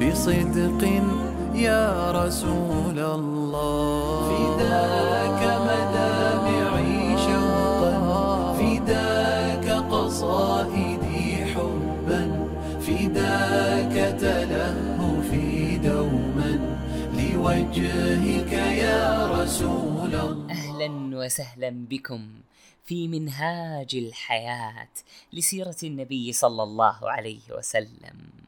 بصدق يا رسول الله. فداك مدامعي شوقا فداك قصائدي حبا فداك تلهفي دوما. لوجهك يا رسول الله. أهلا وسهلا بكم في منهاج الحياة لسيرة النبي صلى الله عليه وسلم.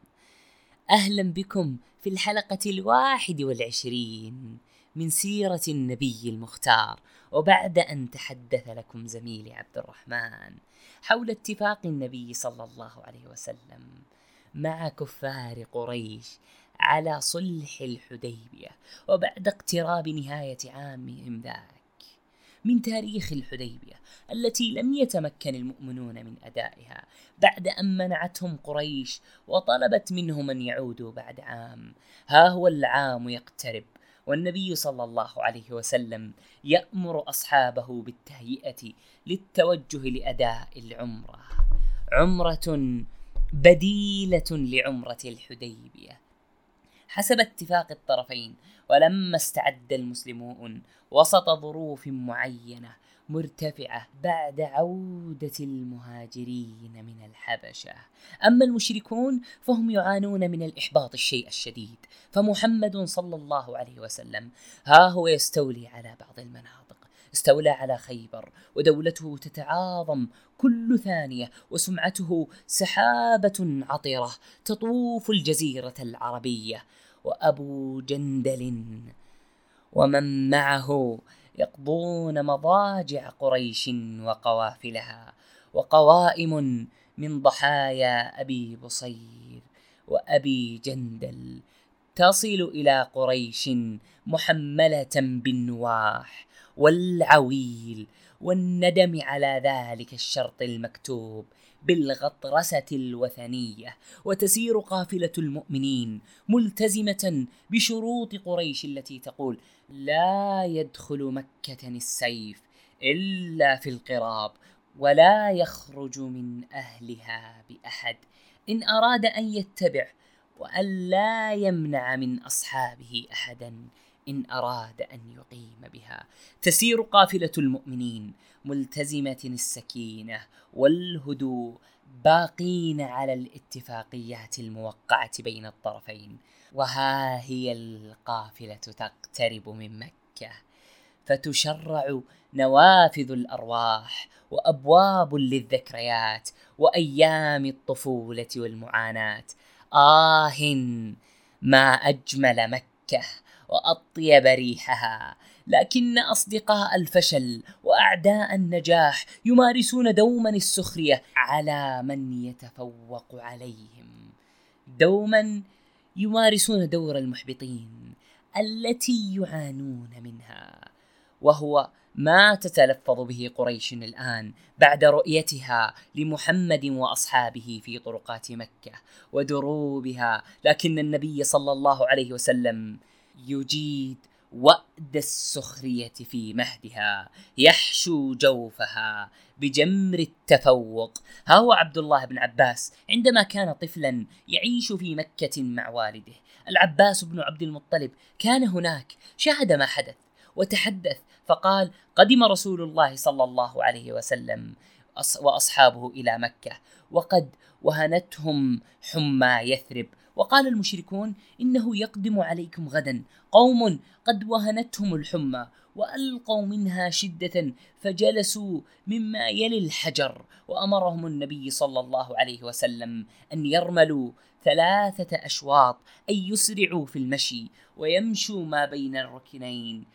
أهلا بكم في الحلقة الواحد والعشرين من سيرة النبي المختار. وبعد أن تحدث لكم زميلي عبد الرحمن حول اتفاق النبي صلى الله عليه وسلم مع كفار قريش على صلح الحديبية وبعد اقتراب نهاية عامهم ذاك من تاريخ الحديبية التي لم يتمكن المؤمنون من أدائها بعد أن منعتهم قريش وطلبت منهم أن يعودوا بعد عام. ها هو العام يقترب والنبي صلى الله عليه وسلم يأمر أصحابه بالتهيئة للتوجه لأداء العمرة. عمرة بديلة لعمرة الحديبية. حسب اتفاق الطرفين. ولما استعد المسلمون وسط ظروف معينة مرتفعة بعد عودة المهاجرين من الحبشة. أما المشركون فهم يعانون من الإحباط الشيء الشديد. فمحمد صلى الله عليه وسلم ها هو يستولي على بعض المناطق. استولى على خيبر ودولته تتعاظم كل ثانية وسمعته سحابة عطرة تطوف الجزيرة العربية. وأبو جندل ومن معه يقضون مضاجع قريش وقوافلها وقوائم من ضحايا أبي بصير وأبي جندل تصل إلى قريش محملة بالنواح والعويل والندم على ذلك الشرط المكتوب بالغطرسة الوثنية وتسير قافلة المؤمنين ملتزمة بشروط قريش التي تقول لا يدخل مكة السيف إلا في القراب ولا يخرج من أهلها بأحد. إن أراد أن يتبع وأن لا يمنع من أصحابه أحدا إن أراد أن يقيم بها. تسير قافلة المؤمنين ملتزمة السكينة والهدوء باقين على الاتفاقيات الموقعة بين الطرفين. وها هي القافلة تقترب من مكة فتشرع نوافذ الأرواح وأبواب للذكريات وأيام الطفولة والمعاناة. آه ما أجمل مكة وأطيب ريحها. لكن أصدقاء الفشل وأعداء النجاح يمارسون دوما السخرية على من يتفوق عليهم. دوما يمارسون دور المحبطين التي يعانون منها وهو ما تتلفظ به قريش الآن بعد رؤيتها لمحمد وأصحابه في طرقات مكة ودروبها لكن النبي صلى الله عليه وسلم يجيد وأد السخرية في مهدها يحشو جوفها بجمر التفوق. ها هو عبد الله بن عباس عندما كان طفلا يعيش في مكة مع والده. العباس بن عبد المطلب كان هناك شاهد ما حدث وتحدث فقال قدم رسول الله صلى الله عليه وسلم وأصحابه إلى مكة وقد وهنتهم حمى يثرب وقال المشركون إنه يقدم عليكم غدا. قوم قد وهنتهم الحمى وألقوا منها شدة فجلسوا مما يلي الحجر وأمرهم النبي صلى الله عليه وسلم أن يرملوا ثلاثة أشواط أي يسرعوا في المشي ويمشوا ما بين الركنين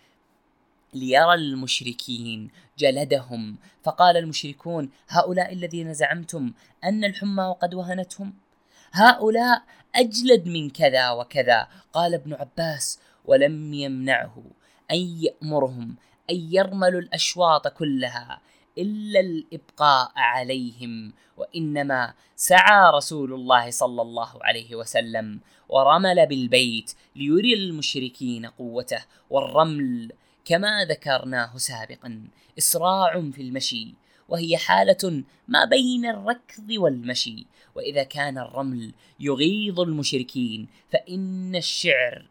ليرى المشركين جلدهم. فقال المشركون هؤلاء الذين زعمتم أن الحمى وقد وهنتهم؟ هؤلاء أجلد من كذا وكذا. قال ابن عباس ولم يمنعه أن يأمرهم أن يرملوا الأشواط كلها إلا الإبقاء عليهم وإنما سعى رسول الله صلى الله عليه وسلم ورمل بالبيت ليري المشركين قوته والرمل كما ذكرناه سابقا. إسراع في المشي وهي حالة ما بين الركض والمشي. وإذا كان الرمل يغيظ المشركين فإن الشعر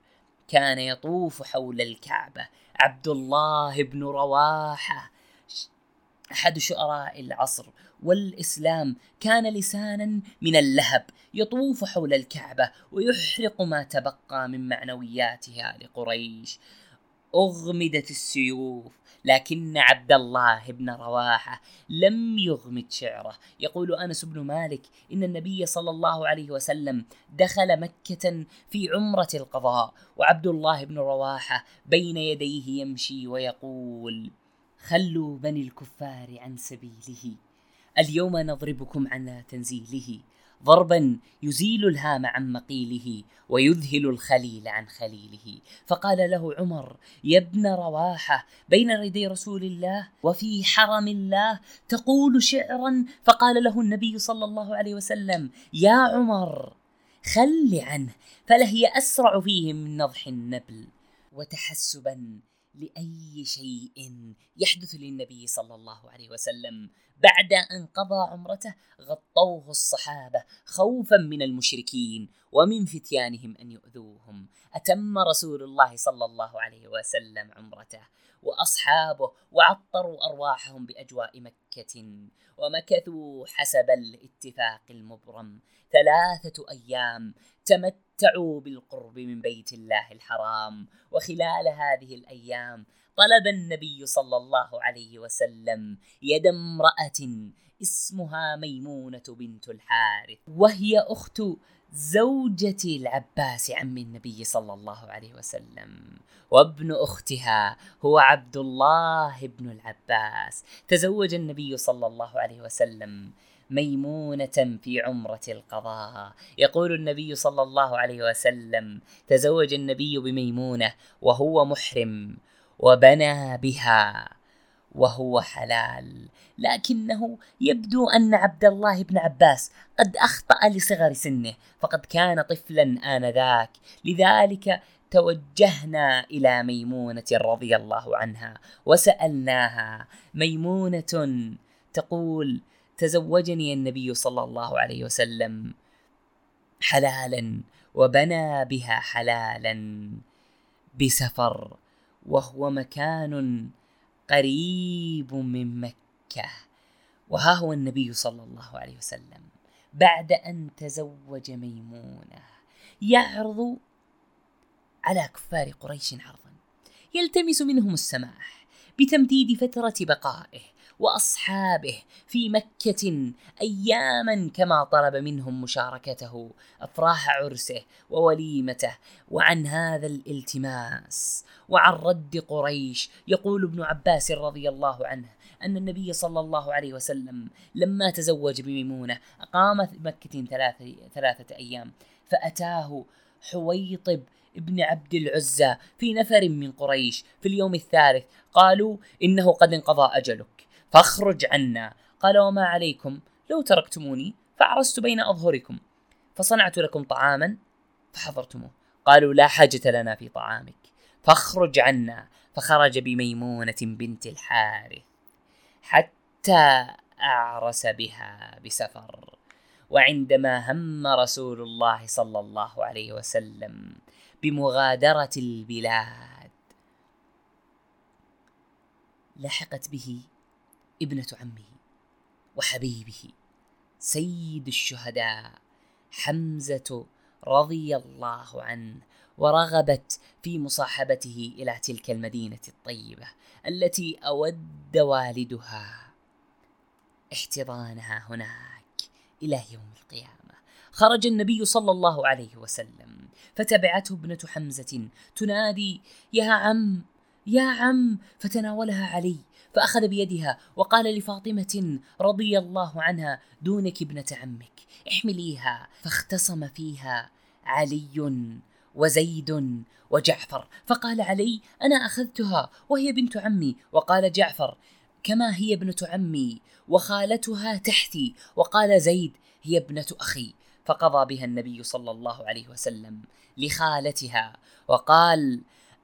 كان يطوف حول الكعبة. عبد الله بن رواحة أحد شعراء العصر. والإسلام كان لسانا من اللهب يطوف حول الكعبة ويحرق ما تبقى من معنوياتها لقريش. أغمدت السيوف لكن عبد الله بن رواحة لم يغمد شعره يقول أنس بن مالك إن النبي صلى الله عليه وسلم دخل مكة في عمرة القضاء وعبد الله بن رواحة بين يديه يمشي ويقول خلوا بني الكفار عن سبيله اليوم نضربكم على تنزيله ضربا يزيل الهام عن مقيله ويذهل الخليل عن خليله. فقال له عمر يا ابن رواحة بين يدي رسول الله وفي حرم الله تقول شعرا؟ فقال له النبي صلى الله عليه وسلم يا عمر خل عنه فلهي أسرع فيه من نضح النبل وتحسبا لأي شيء يحدث للنبي صلى الله عليه وسلم. بعد أن قضى عمرته غطوه الصحابة خوفا من المشركين ومن فتيانهم أن يؤذوهم. أتم رسول الله صلى الله عليه وسلم عمرته وأصحابه وعطروا أرواحهم بأجواء مكة ومكثوا حسب الاتفاق المبرم. ثلاثة أيام تمتعوا بالقرب من بيت الله الحرام وخلال هذه الأيام طلب النبي صلى الله عليه وسلم يد امرأة اسمها ميمونة بنت الحارث وهي أخت زوجة العباس عم النبي صلى الله عليه وسلم وابن أختها هو عبد الله بن العباس. تزوج النبي صلى الله عليه وسلم ميمونة في عمرة القضاء. يقول النبي صلى الله عليه وسلم تزوج النبي بميمونة وهو محرم وبنى بها وهو حلال. لكنه يبدو أن عبد الله بن عباس قد أخطأ لصغر سنه فقد كان طفلا آنذاك. لذلك توجهنا إلى ميمونة رضي الله عنها وسألناها ميمونة تقول تزوجني النبي صلى الله عليه وسلم حلالا وبنى بها حلالا بسفر وهو مكان قريب من مكة. وها هو النبي صلى الله عليه وسلم. بعد أن تزوج ميمونة يعرض على كفار قريش عرضا. يلتمس منهم السماح بتمديد فترة بقائه. وأصحابه في مكة أياما كما طلب منهم مشاركته أفراح عرسه ووليمته وعن هذا الالتماس وعن رد قريش. يقول ابن عباس رضي الله عنه أن النبي صلى الله عليه وسلم لما تزوج بميمونة أقام في مكة ثلاثة, ثلاثة أيام فأتاه حويطب ابن عبد العزى في نفر من قريش في اليوم الثالث. قالوا إنه قد انقضى أجلك. فاخرج عنا. قال وما عليكم. لو تركتموني فعرست بين أظهركم. فصنعت لكم طعاما فحضرتموه. قالوا لا حاجة لنا في طعامك. فاخرج عنا. فخرج بميمونة بنت الحارث حتى أعرس بها بسفر. وعندما هم رسول الله صلى الله عليه وسلم بمغادرة البلاد لحقت به ابنة عمه وحبيبه سيد الشهداء حمزة رضي الله عنه ورغبت في مصاحبته إلى تلك المدينة الطيبة التي أود والدها احتضانها هناك إلى يوم القيامة. خرج النبي صلى الله عليه وسلم فتبعته ابنة حمزة تنادي يا عم يا عم! فتناولها علي فأخذ بيدها وقال لفاطمة رضي الله عنها دونك ابنة عمك احمليها. فاختصم فيها علي وزيد وجعفر. فقال علي أنا أخذتها وهي بنت عمي. وقال جعفر كما هي ابنة عمي وخالتها تحتي وقال زيد هي ابنة أخي. فقضى بها النبي صلى الله عليه وسلم لخالتها. وقال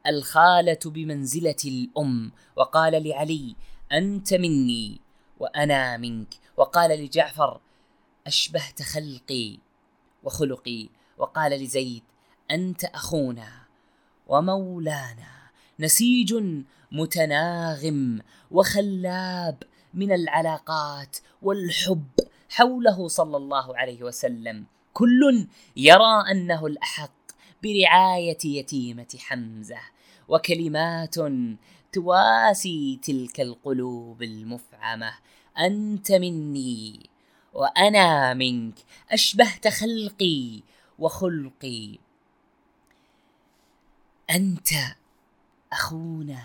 الخالة بمنزلة الأم وقال لعلي أنت مني وأنا منك. وقال لجعفر أشبهت خلقي وخلقي. وقال لزيد أنت أخونا ومولانا نسيج متناغم وخلاب من العلاقات والحب حوله صلى الله عليه وسلم. كل يرى أنه الأحق برعاية يتيمة حمزة. وكلمات تواسي تلك القلوب المفعمة. أنت مني وأنا منك. أشبهت خلقي وخلقي. أنت أخونا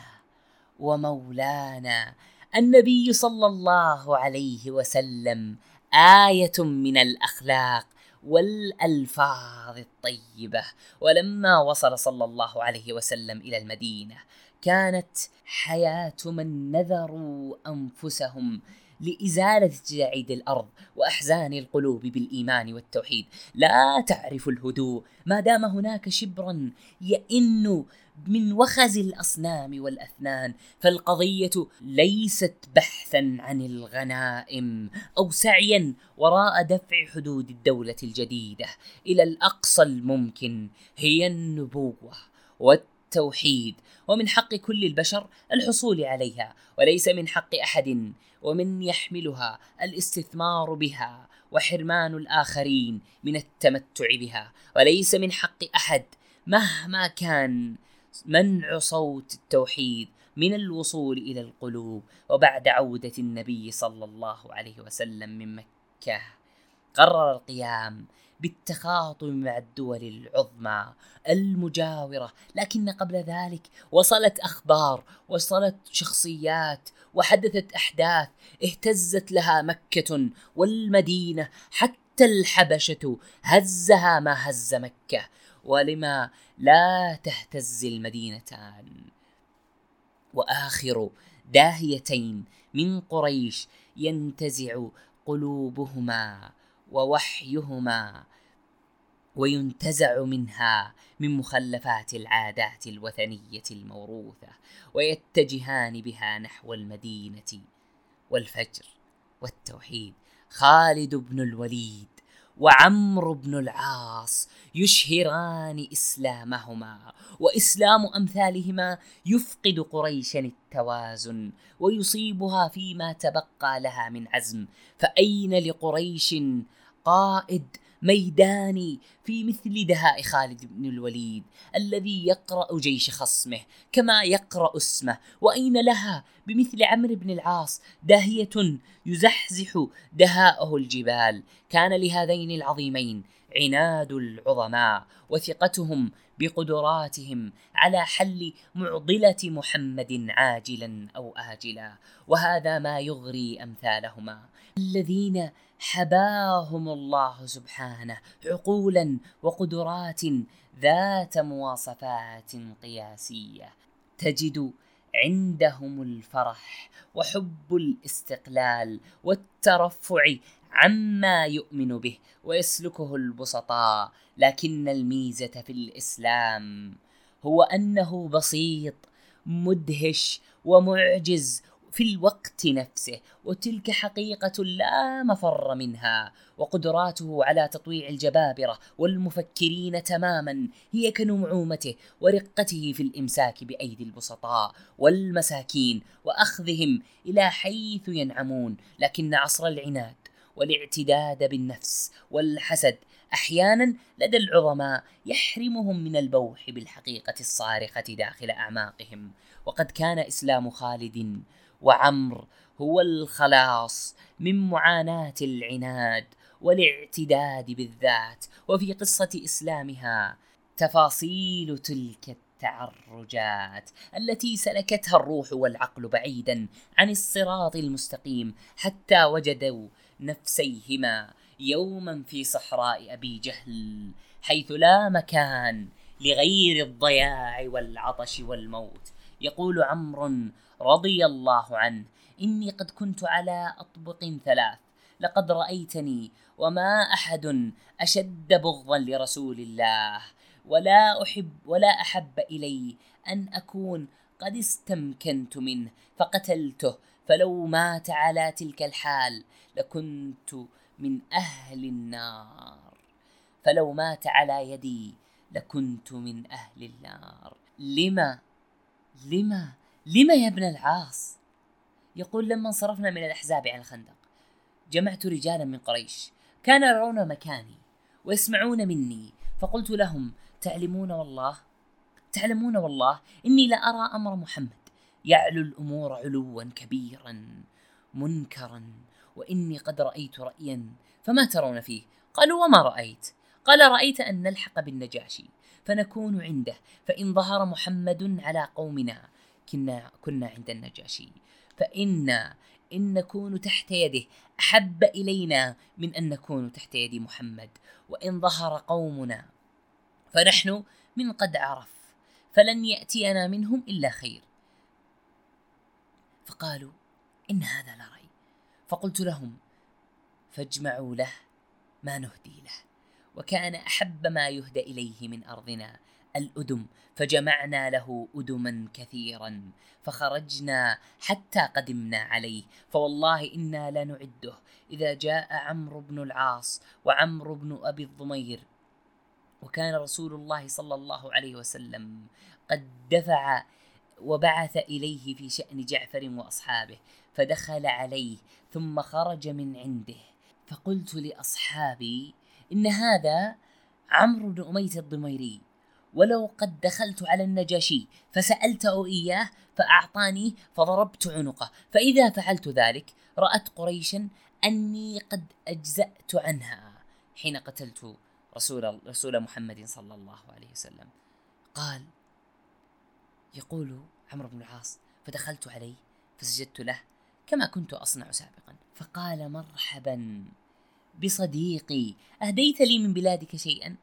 ومولانا. النبي صلى الله عليه وسلم آية من الأخلاق. والألفاظ الطيبة. ولما وصل صلى الله عليه وسلم إلى المدينة كانت حياة من نذروا أنفسهم لإزالة جعيد الأرض وأحزان القلوب بالإيمان والتوحيد. لا تعرف الهدوء ما دام هناك شبرا يئن من وخز الأصنام والأثنان فالقضية ليست بحثا عن الغنائم أو سعيا وراء دفع حدود الدولة الجديدة. إلى الأقصى الممكن هي النبوة والتوحيد ومن حق كل البشر الحصول عليها وليس من حق أحد ومن يحملها الاستثمار بها وحرمان الآخرين من التمتع بها وليس من حق أحد مهما كان منع صوت التوحيد من الوصول إلى القلوب وبعد عودة النبي صلى الله عليه وسلم من مكة. قرر القيام بالتخاطب مع الدول العظمى المجاورة لكن قبل ذلك وصلت أخبار وصلت شخصيات وحدثت أحداث اهتزت لها مكة والمدينة حتى الحبشة هزها ما هز مكة. ولما لا تهتز المدينتان وآخر داهيتين من قريش ينتزع قلوبهما ووحيهما وينتزع منها من مخلفات العادات الوثنية الموروثة ويتجهان بها نحو المدينة والفجر والتوحيد. خالد بن الوليد وعمرو بن العاص يشهران إسلامهما وإسلام أمثالهما يفقد قريشا التوازن ويصيبها فيما تبقى لها من عزم. فأين لقريش قائد ميداني في مثل دهاء خالد بن الوليد الذي يقرأ جيش خصمه كما يقرأ اسمه وأين لها؟ بمثل عمرو بن العاص داهية يزحزح دهاءه الجبال. كان لهذين العظيمين عناد العظماء وثقتهم بقدراتهم على حل معضلة محمد عاجلا أو آجلا. وهذا ما يغري أمثالهما. الذين حباهم الله سبحانه عقولا وقدرات ذات مواصفات قياسية. تجد عندهم الفرح وحب الاستقلال والترفع عما يؤمن به ويسلكه البسطاء لكن الميزة في الإسلام هو أنه بسيط مدهش ومعجز في الوقت نفسه وتلك حقيقة لا مفر منها وقدراته على تطويع الجبابرة والمفكرين تماما هي كنعومته ورقته في الإمساك بأيدي البسطاء والمساكين وأخذهم إلى حيث ينعمون لكن عصر العناد والاعتداد بالنفس والحسد. أحيانا لدى العظماء يحرمهم من البوح بالحقيقة الصارخة داخل أعماقهم. وقد كان إسلام خالد وعمر هو الخلاص من معاناة العناد والاعتداد بالذات. وفي قصة إسلامها تفاصيل تلك التعرجات التي سلكتها الروح والعقل بعيدا عن الصراط المستقيم حتى وجدوا نفسيهما يوما في صحراء أبي جهل حيث لا مكان لغير الضياع والعطش والموت. يقول عمرو رضي الله عنه إني قد كنت على أطبق ثلاث لقد رأيتني وما أحد أشد بغضا لرسول الله ولا أحب ولا أحب إلي أن أكون قد استمكنت منه فقتلته فلو مات على تلك الحال لكنت من أهل النار. فلو مات على يدي لكنت من أهل النار. لما؟ لما؟ لما يا ابن العاص؟ يقول لما انصرفنا من الأحزاب عن الخندق جمعت رجالا من قريش كانوا يرون مكاني ويسمعون مني فقلت لهم تعلمون والله؟ تعلمون والله إني لارى أمر محمد يعلو الأمور علوا كبيرا منكرا وإني قد رأيت رايا فما ترون فيه. قالوا وما رأيت؟ قال رأيت أن نلحق بالنجاشي فنكون عنده فإن ظهر محمد على قومنا كنا كنا عند النجاشي فإنا إن نكون تحت يده أحب إلينا من أن نكون تحت يد محمد. وإن ظهر قومنا فنحن من قد عرف فلن يأتينا منهم إلا خير. فقالوا إن هذا لرأي فقلت لهم فاجمعوا له ما نهدي له وكان أحب ما يهدى إليه من أرضنا الأدم فجمعنا له أدما كثيرا فخرجنا حتى قدمنا عليه فوالله إنا لنعده. إذا جاء عمرو بن العاص وعمرو بن أبي الضمير وكان رسول الله صلى الله عليه وسلم قد دفع وبعث إليه في شأن جعفر وأصحابه فدخل عليه ثم خرج من عنده. فقلت لأصحابي إن هذا عمرو بن أمية الضميري. ولو قد دخلت على النجاشي فسألته إياه فأعطاني فضربت عنقه. فإذا فعلت ذلك رأت قريشا أني قد أجزأت عنها. حين قتلت رسول رسول محمد صلى الله عليه وسلم. قال يقول عمرو بن العاص فدخلت عليه فسجدت له كما كنت أصنع سابقا فقال مرحبا بصديقي أهديت لي من بلادك شيئا؟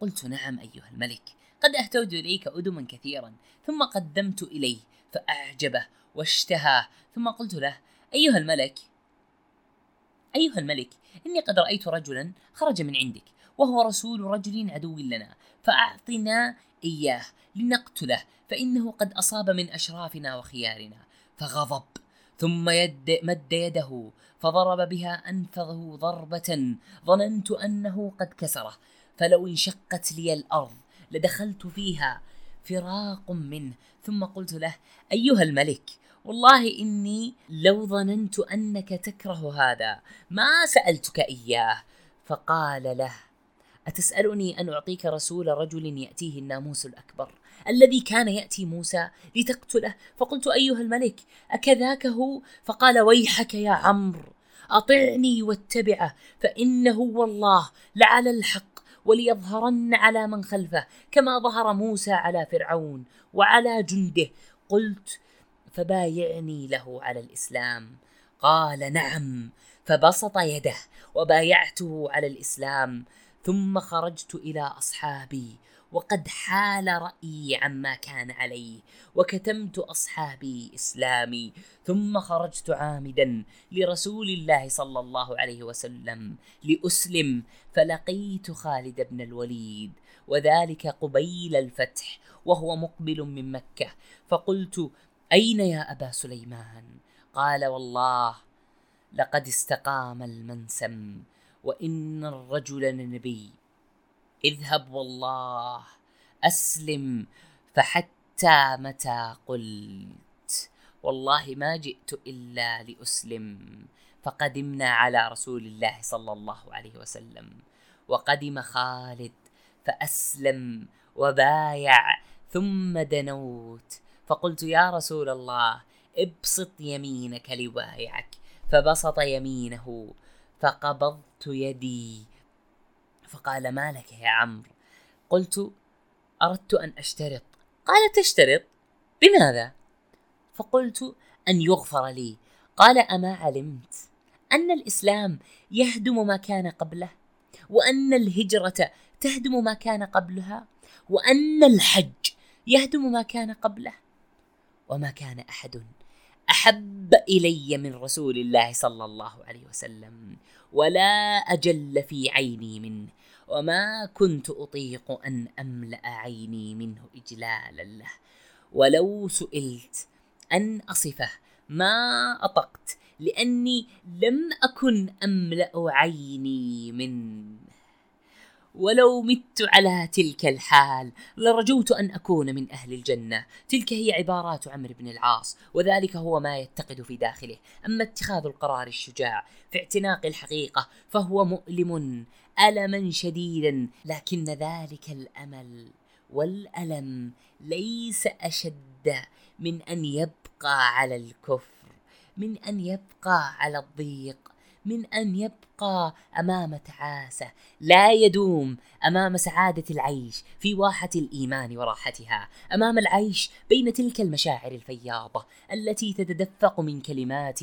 قلت نعم أيها الملك قد أهتوت إليك أدما كثيرا ثم قدمت إليه فأعجبه واشتهاه ثم قلت له أيها الملك أيها الملك إني قد رأيت رجلا خرج من عندك وهو رسول رجل عدو لنا فأعطنا إياه لنقتله فإنه قد أصاب من أشرافنا وخيارنا فغضب ثم يد مد يده فضرب بها أنفه ضربة ظننت أنه قد كسره فلو انشقت لي الأرض لدخلت فيها فراق منه ثم قلت له أيها الملك والله إني لو ظننت أنك تكره هذا ما سألتك إياه؟ فقال له أتسألني أن أعطيك رسول رجل يأتيه الناموس الأكبر الذي كان يأتي موسى لتقتله؟ فقلت أيها الملك أكذاك هو؟ فقال ويحك يا عمرو أطعني واتبعه فإنه والله لعلى الحق وليظهرن على من خلفه كما ظهر موسى على فرعون وعلى جنده. قلت فبايعني له على الإسلام. قال نعم فبسط يده وبايعته على الإسلام. ثم خرجت إلى أصحابي وقد حال رأيي عما كان عليه وكتمت أصحابي إسلامي. ثم خرجت عامدا لرسول الله صلى الله عليه وسلم لأسلم فلقيت خالد بن الوليد وذلك قبيل الفتح وهو مقبل من مكة. فقلت أين يا أبا سليمان؟ قال والله لقد استقام المنسم. وإن الرجل لنبي. اذهب والله أسلم فحتى متى قلت. والله ما جئت إلا لأسلم فقدمنا على رسول الله صلى الله عليه وسلم. وقدم خالد فأسلم وبايع ثم دنوت. فقلت يا رسول الله ابسط يمينك لبايعك فبسط يمينه فقبضت يدي. فقال ما لك يا عمرو؟ قلت أردت أن أشترط. قال تشترط؟ بماذا؟ فقلت أن يغفر لي. قال أما علمت أن الإسلام يهدم ما كان قبله وأن الهجرة تهدم ما كان قبلها وأن الحج يهدم ما كان قبله وما كان أحد أحب إلي من رسول الله صلى الله عليه وسلم ولا أجل في عيني منه وما كنت أطيق أن أملأ عيني منه إجلالا له. ولو سئلت أن أصفه ما أطقت لأني لم أكن أملأ عيني منه. ولو مت على تلك الحال لرجوت أن أكون من أهل الجنة. تلك هي عبارات عمرو بن العاص وذلك هو ما يتقد في داخله. أما اتخاذ القرار الشجاع في اعتناق الحقيقة فهو مؤلم ألما شديدا لكن ذلك الأمل والألم ليس أشد من أن يبقى على الكفر من أن يبقى على الضيق. من أن يبقى أمام تعاسة لا يدوم أمام سعادة العيش في واحة الإيمان وراحتها أمام العيش بين تلك المشاعر الفياضة التي تتدفق من كلمات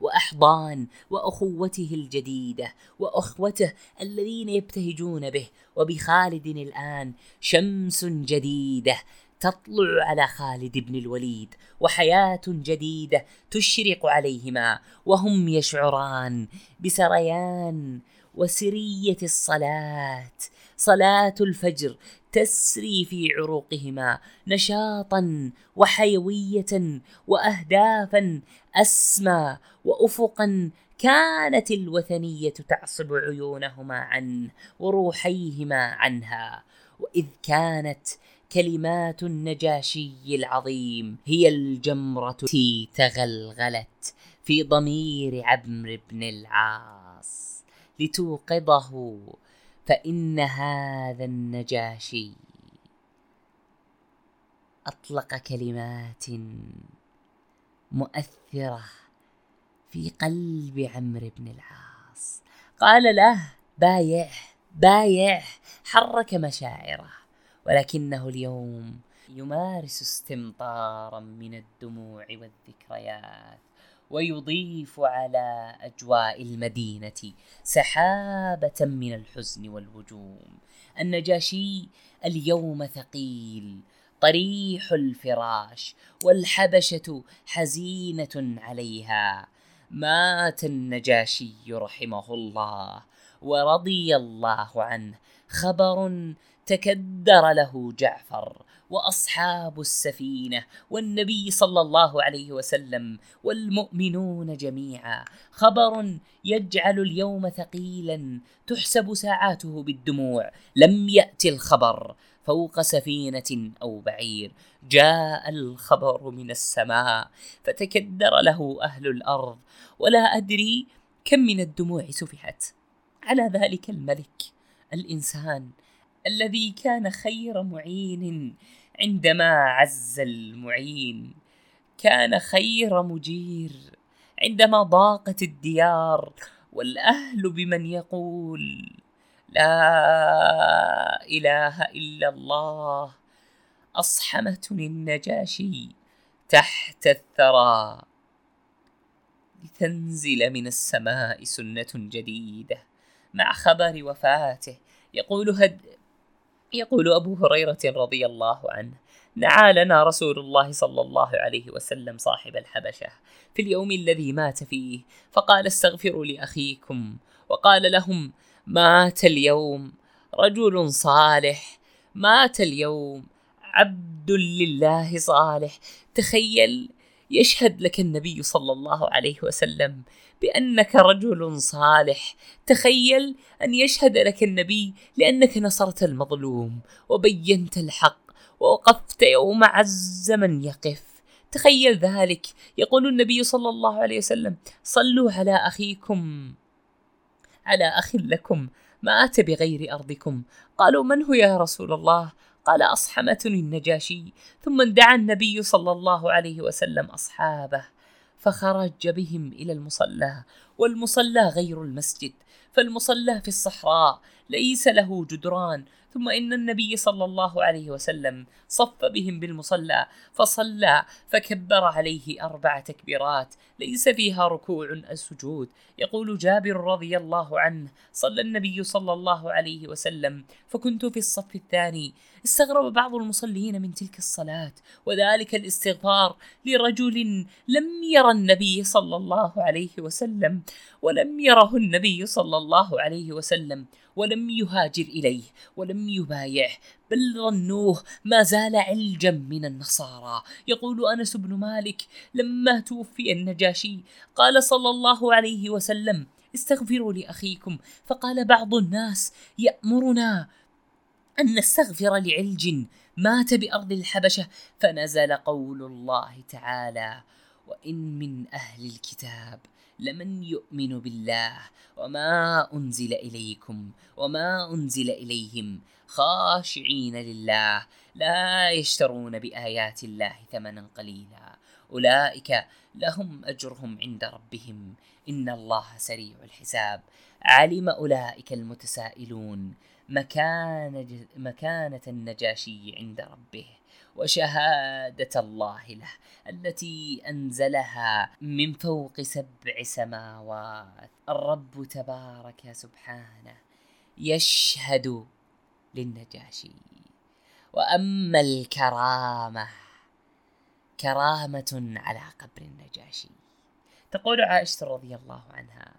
وأحضان وأخوته الجديدة وأخوته الذين يبتهجون به وبخالد الآن شمس جديدة تطلع على خالد بن الوليد وحياة جديدة تشرق عليهما وهم يشعران بسريان وسرية الصلاة. صلاة الفجر تسري في عروقهما نشاطا وحيوية واهدافا أسمى وافقا كانت الوثنية تعصب عيونهما عنه وروحيهما عنها. وإذ كانت كلمات النجاشي العظيم هي الجمرة التي تغلغلت في ضمير عمرو بن العاص لتوقظه فإن هذا النجاشي أطلق كلمات مؤثرة في قلب عمرو بن العاص. قال له بايع بايع حرك مشاعره. ولكنه اليوم يمارس استمطارا من الدموع والذكريات ويضيف على أجواء المدينة سحابة من الحزن والهجوم. النجاشي اليوم ثقيل طريح الفراش والحبشة حزينة عليها. مات النجاشي رحمه الله ورضي الله عنه. خبر تكدر له جعفر وأصحاب السفينة والنبي صلى الله عليه وسلم والمؤمنون جميعا. خبر يجعل اليوم ثقيلا تحسب ساعاته بالدموع. لم يأت الخبر فوق سفينة أو بعير. جاء الخبر من السماء فتكدر له أهل الأرض. ولا أدري كم من الدموع سفحت. على ذلك الملك الإنسان الذي كان خير معين عندما عز المعين. كان خير مجير عندما ضاقت الديار والأهل بمن يقول لا إله إلا الله اصحمتني النجاشي تحت الثرى. لتنزل من السماء سنة جديدة مع خبر وفاته. يقول هد يقول أبو هريرة رضي الله عنه نعى لنا رسول الله صلى الله عليه وسلم صاحب الحبشة في اليوم الذي مات فيه فقال استغفروا لأخيكم. وقال لهم مات اليوم رجل صالح مات اليوم عبد لله صالح. تخيل يشهد لك النبي صلى الله عليه وسلم بأنك رجل صالح. تخيل أن يشهد لك النبي لأنك نصرت المظلوم وبينت الحق ووقفت يوم عز من يقف. تخيل ذلك. يقول النبي صلى الله عليه وسلم صلوا على أخيكم على أخ لكم مات بغير أرضكم. قالوا من هو يا رسول الله؟ قال اصحمتني النجاشي. ثم دعا النبي صلى الله عليه وسلم أصحابه. فخرج بهم إلى المصلى والمصلى غير المسجد فالمصلى في الصحراء ليس له جدران ثم إن النبي صلى الله عليه وسلم صف بهم بالمصلى فصلى فكبر عليه أربع تكبيرات ليس فيها ركوع السجود. يقول جابر رضي الله عنه صلى النبي صلى الله عليه وسلم فكنت في الصف الثاني استغرب بعض المصلين من تلك الصلاة وذلك الاستغفار لرجل لم ير النبي صلى الله عليه وسلم ولم يره النبي صلى الله عليه وسلم ولم يهاجر إليه ولم يبايعه بل ظنوه ما زال علجا من النصارى. يقول أنس بن مالك لما توفي النجاشي قال صلى الله عليه وسلم استغفروا لأخيكم. فقال بعض الناس يأمرنا أن نستغفر لعلج مات بأرض الحبشة فنزل قول الله تعالى وإن من أهل الكتاب لمن يؤمن بالله وما أنزل إليكم وما أنزل إليهم خاشعين لله لا يشترون بآيات الله ثمنا قليلا أولئك لهم أجرهم عند ربهم إن الله سريع الحساب علم أولئك المتسائلون مكان مكانة النجاشي عند ربه وشهادة الله له التي أنزلها من فوق سبع سماوات. الرب تبارك سبحانه يشهد للنجاشي. وأما الكرامة كرامة على قبر النجاشي. تقول عائشة رضي الله عنها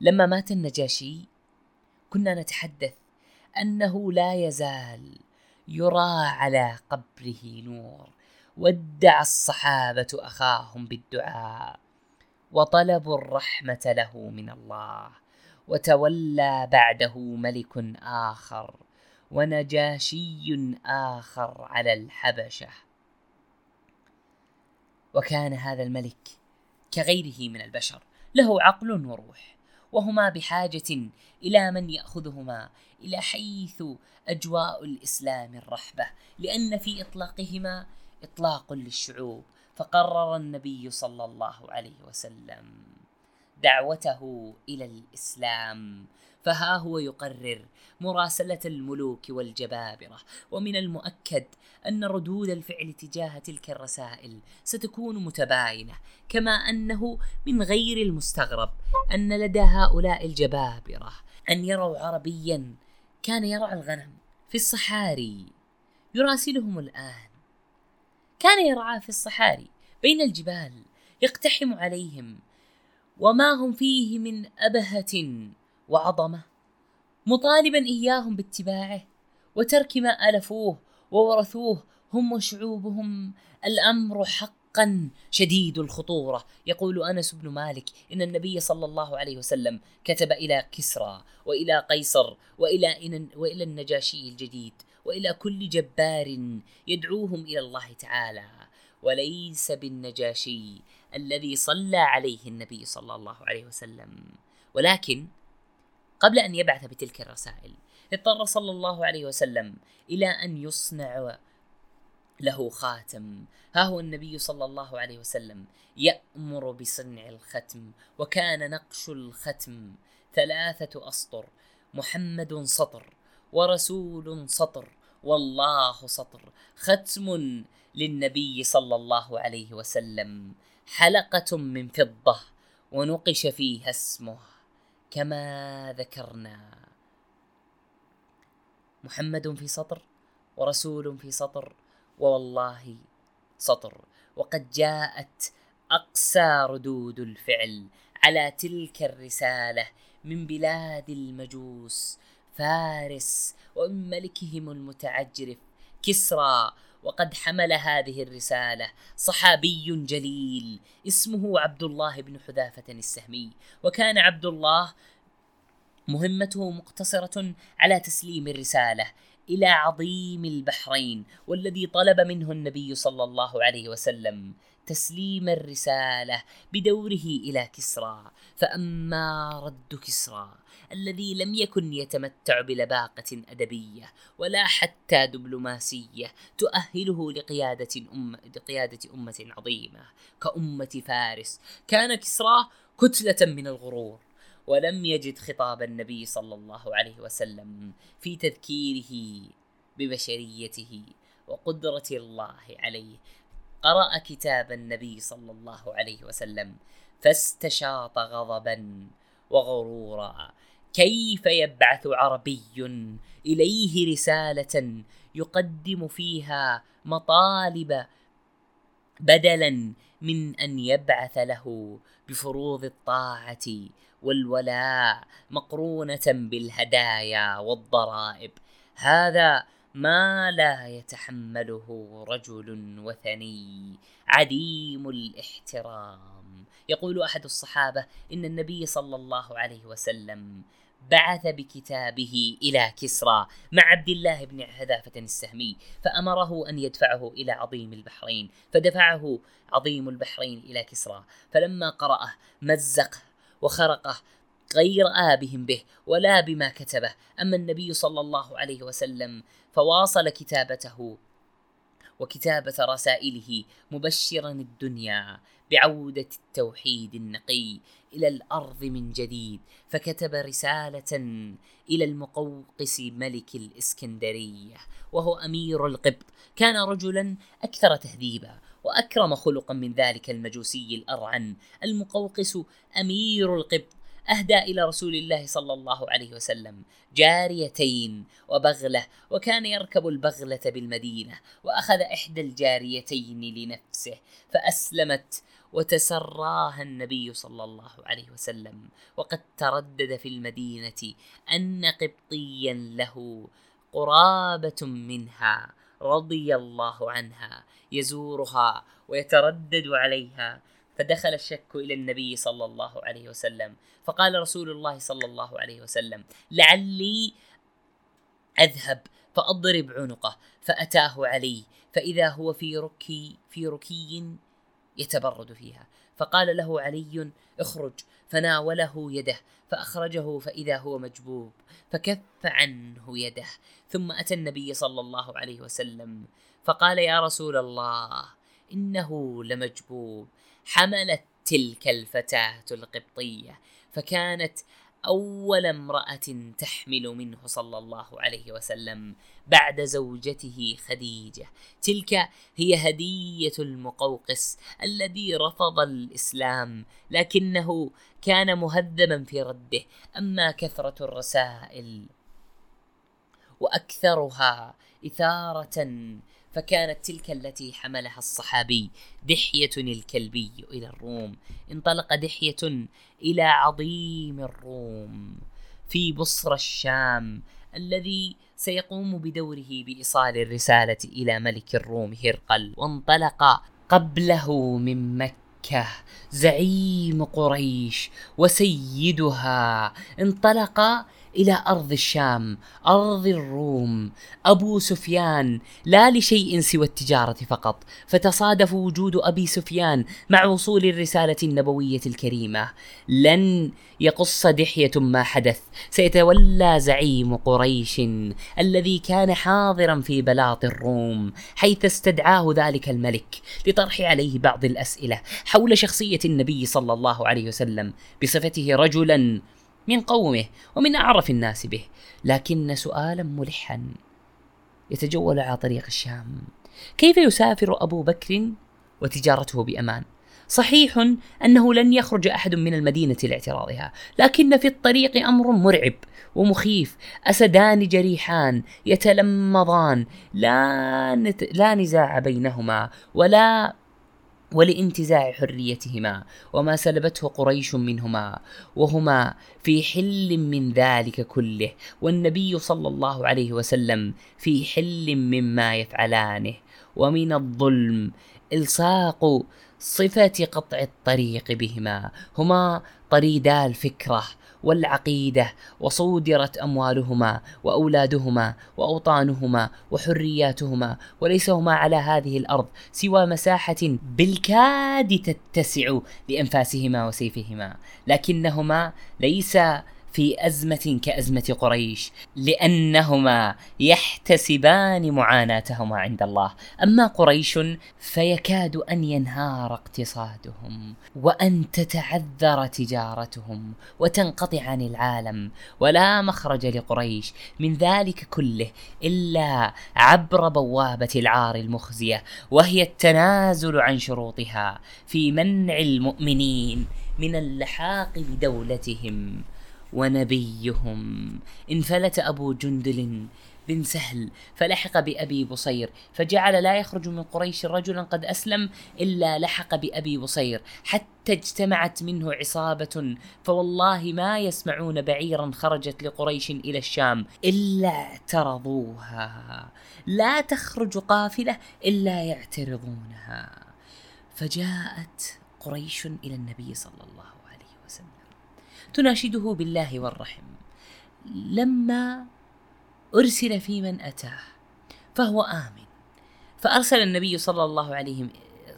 لما مات النجاشي كنا نتحدث أنه لا يزال يرى على قبره نور. ودع الصحابة أخاهم بالدعاء وطلبوا الرحمة له من الله وتولى بعده ملك آخر ونجاشي آخر على الحبشة. وكان هذا الملك كغيره من البشر له عقل وروح وهما بحاجة إلى من يأخذهما إلى حيث أجواء الإسلام الرحبة لأن في إطلاقهما إطلاق للشعوب. فقرر النبي صلى الله عليه وسلم دعوته إلى الإسلام. فها هو يقرر مراسلة الملوك والجبابرة. ومن المؤكد أن ردود الفعل تجاه تلك الرسائل ستكون متباينة كما أنه من غير المستغرب أن لدى هؤلاء الجبابرة أن يروا عربيا كان يرعى الغنم في الصحاري يراسلهم الآن. كان يرعى في الصحاري بين الجبال يقتحم عليهم. وما هم فيه من أبهة وعظمة. مطالبا إياهم باتباعه وترك ما ألفوه وورثوه. هم وشعوبهم الأمر حقا شديد الخطورة. يقول أنس بن مالك إن النبي صلى الله عليه وسلم كتب إلى كسرى وإلى قيصر وإلى, وإلى النجاشي الجديد وإلى كل جبار يدعوهم إلى الله تعالى. وليس بالنجاشي الذي صلى عليه النبي صلى الله عليه وسلم. ولكن قبل أن يبعث بتلك الرسائل اضطر صلى الله عليه وسلم إلى أن يصنع له خاتم. ها هو النبي صلى الله عليه وسلم يأمر بصنع الختم وكان نقش الختم ثلاثة أسطر محمد سطر ورسول سطر والله سطر. ختم للنبي صلى الله عليه وسلم. حلقة من فضة ونقش فيها اسمه كما ذكرنا. محمد في سطر ورسول في سطر ووالله سطر. وقد جاءت أقسى ردود الفعل على تلك الرسالة من بلاد المجوس فارس ومن ملكهم المتعجرف كسرى. وقد حمل هذه الرسالة صحابي جليل اسمه عبد الله بن حذافة السهمي. وكان عبد الله مهمته مقتصرة على تسليم الرسالة إلى عظيم البحرين والذي طلب منه النبي صلى الله عليه وسلم تسليم الرسالة بدوره إلى كسرى. فأما رد كسرى الذي لم يكن يتمتع بلباقة أدبية ولا حتى دبلوماسية تؤهله لقيادة أمة لقيادة أمة عظيمة كأمة فارس. كان كسرى كتلة من الغرور. ولم يجد خطاب النبي صلى الله عليه وسلم في تذكيره ببشريته وقدرة الله عليه. قرأ كتاب النبي صلى الله عليه وسلم فاستشاط غضبا وغرورا. كيف يبعث عربي إليه رسالة يقدم فيها مطالب بدلا من أن يبعث له بفروض الطاعة والولاء مقرونة بالهدايا والضرائب. هذا ما لا يتحمله رجل وثني عديم الاحترام. يقول أحد الصحابة إن النبي صلى الله عليه وسلم بعث بكتابه إلى كسرى مع عبد الله بن حذافة السهمي فأمره أن يدفعه إلى عظيم البحرين فدفعه عظيم البحرين إلى كسرى. فلما قرأه مزقه وخرقه غير آبهم به ولا بما كتبه. أما النبي صلى الله عليه وسلم فواصل كتابته وكتابة رسائله مبشرا الدنيا بعودة التوحيد النقي إلى الأرض من جديد. فكتب رسالة إلى المقوقس ملك الإسكندرية وهو أمير القبط. كان رجلا أكثر تهذيبا. وأكرم خلقا من ذلك المجوسي الأرعن المقوقس أمير القبط أهدى إلى رسول الله صلى الله عليه وسلم جاريتين وبغلة وكان يركب البغلة بالمدينة وأخذ إحدى الجاريتين لنفسه فأسلمت وتسراها النبي صلى الله عليه وسلم. وقد تردد في المدينة أن قبطيا له قرابة منها. رضي الله عنها يزورها ويتردد عليها. فدخل الشك إلى النبي صلى الله عليه وسلم. فقال رسول الله صلى الله عليه وسلم لعلي أذهب فأضرب عنقه فأتاه علي فإذا هو في ركي في ركي يتبرد فيها. فقال له علي اخرج. فناوله يده فأخرجه فإذا هو مجبوب فكف عنه يده. ثم أتى النبي صلى الله عليه وسلم فقال يا رسول الله إنه لمجبوب. حملت تلك الفتاة القبطية فكانت أول امرأة تحمل منه صلى الله عليه وسلم بعد زوجته خديجة. تلك هي هدية المقوقس الذي رفض الإسلام لكنه كان مهذبا في رده. أما كثرة الرسائل وأكثرها إثارة فكانت تلك التي حملها الصحابي دحية الكلبي إلى الروم. انطلق دحية إلى عظيم الروم في بصر الشام الذي سيقوم بدوره بإيصال الرسالة إلى ملك الروم هرقل. وانطلق قبله من مكة زعيم قريش وسيدها. انطلق إلى أرض الشام أرض الروم. أبو سفيان لا لشيء سوى التجارة فقط. فتصادف وجود أبي سفيان مع وصول الرسالة النبوية الكريمة. لن يقص دحية ما حدث. سيتولى زعيم قريش الذي كان حاضرا في بلاط الروم حيث استدعاه ذلك الملك لطرح عليه بعض الأسئلة حول شخصية النبي صلى الله عليه وسلم. بصفته رجلا من قومه ومن أعرف الناس به لكن سؤالا ملحا. يتجول على طريق الشام. كيف يسافر أبو بكر وتجارته بأمان؟ صحيح أنه لن يخرج أحد من المدينة لاعتراضها لكن في الطريق أمر مرعب ومخيف. أسدان جريحان يتلمضان لا, نت... لا نزاع بينهما ولا ولانتزاع حريتهما وما سلبته قريش منهما وهما في حل من ذلك كله والنبي صلى الله عليه وسلم في حل مما يفعلانه ومن الظلم إلصاق صفة قطع الطريق بهما هما طريدا الفكرة والعقيدة وصودرت أموالهما وأولادهما وأوطانهما وحرياتهما وليس هما على هذه الأرض سوى مساحة بالكاد تتسع لأنفاسهما وسيفهما لكنهما ليس في أزمة كأزمة قريش لأنهما يحتسبان معاناتهما عند الله. أما قريش فيكاد أن ينهار اقتصادهم وأن تتعذر تجارتهم وتنقطع عن العالم ولا مخرج لقريش من ذلك كله إلا عبر بوابة العار المخزية وهي التنازل عن شروطها في منع المؤمنين من اللحاق بدولتهم. ونبيهم. انفلت أبو جندل بن سهل فلحق بأبي بصير فجعل لا يخرج من قريش رجلا قد أسلم إلا لحق بأبي بصير حتى اجتمعت منه عصابة فوالله ما يسمعون بعيرا خرجت لقريش إلى الشام إلا اعترضوها لا تخرج قافلة إلا يعترضونها. فجاءت قريش إلى النبي صلى الله تناشده بالله والرحم. لما أرسل في من أتاه فهو آمن. فأرسل النبي صلى الله عليه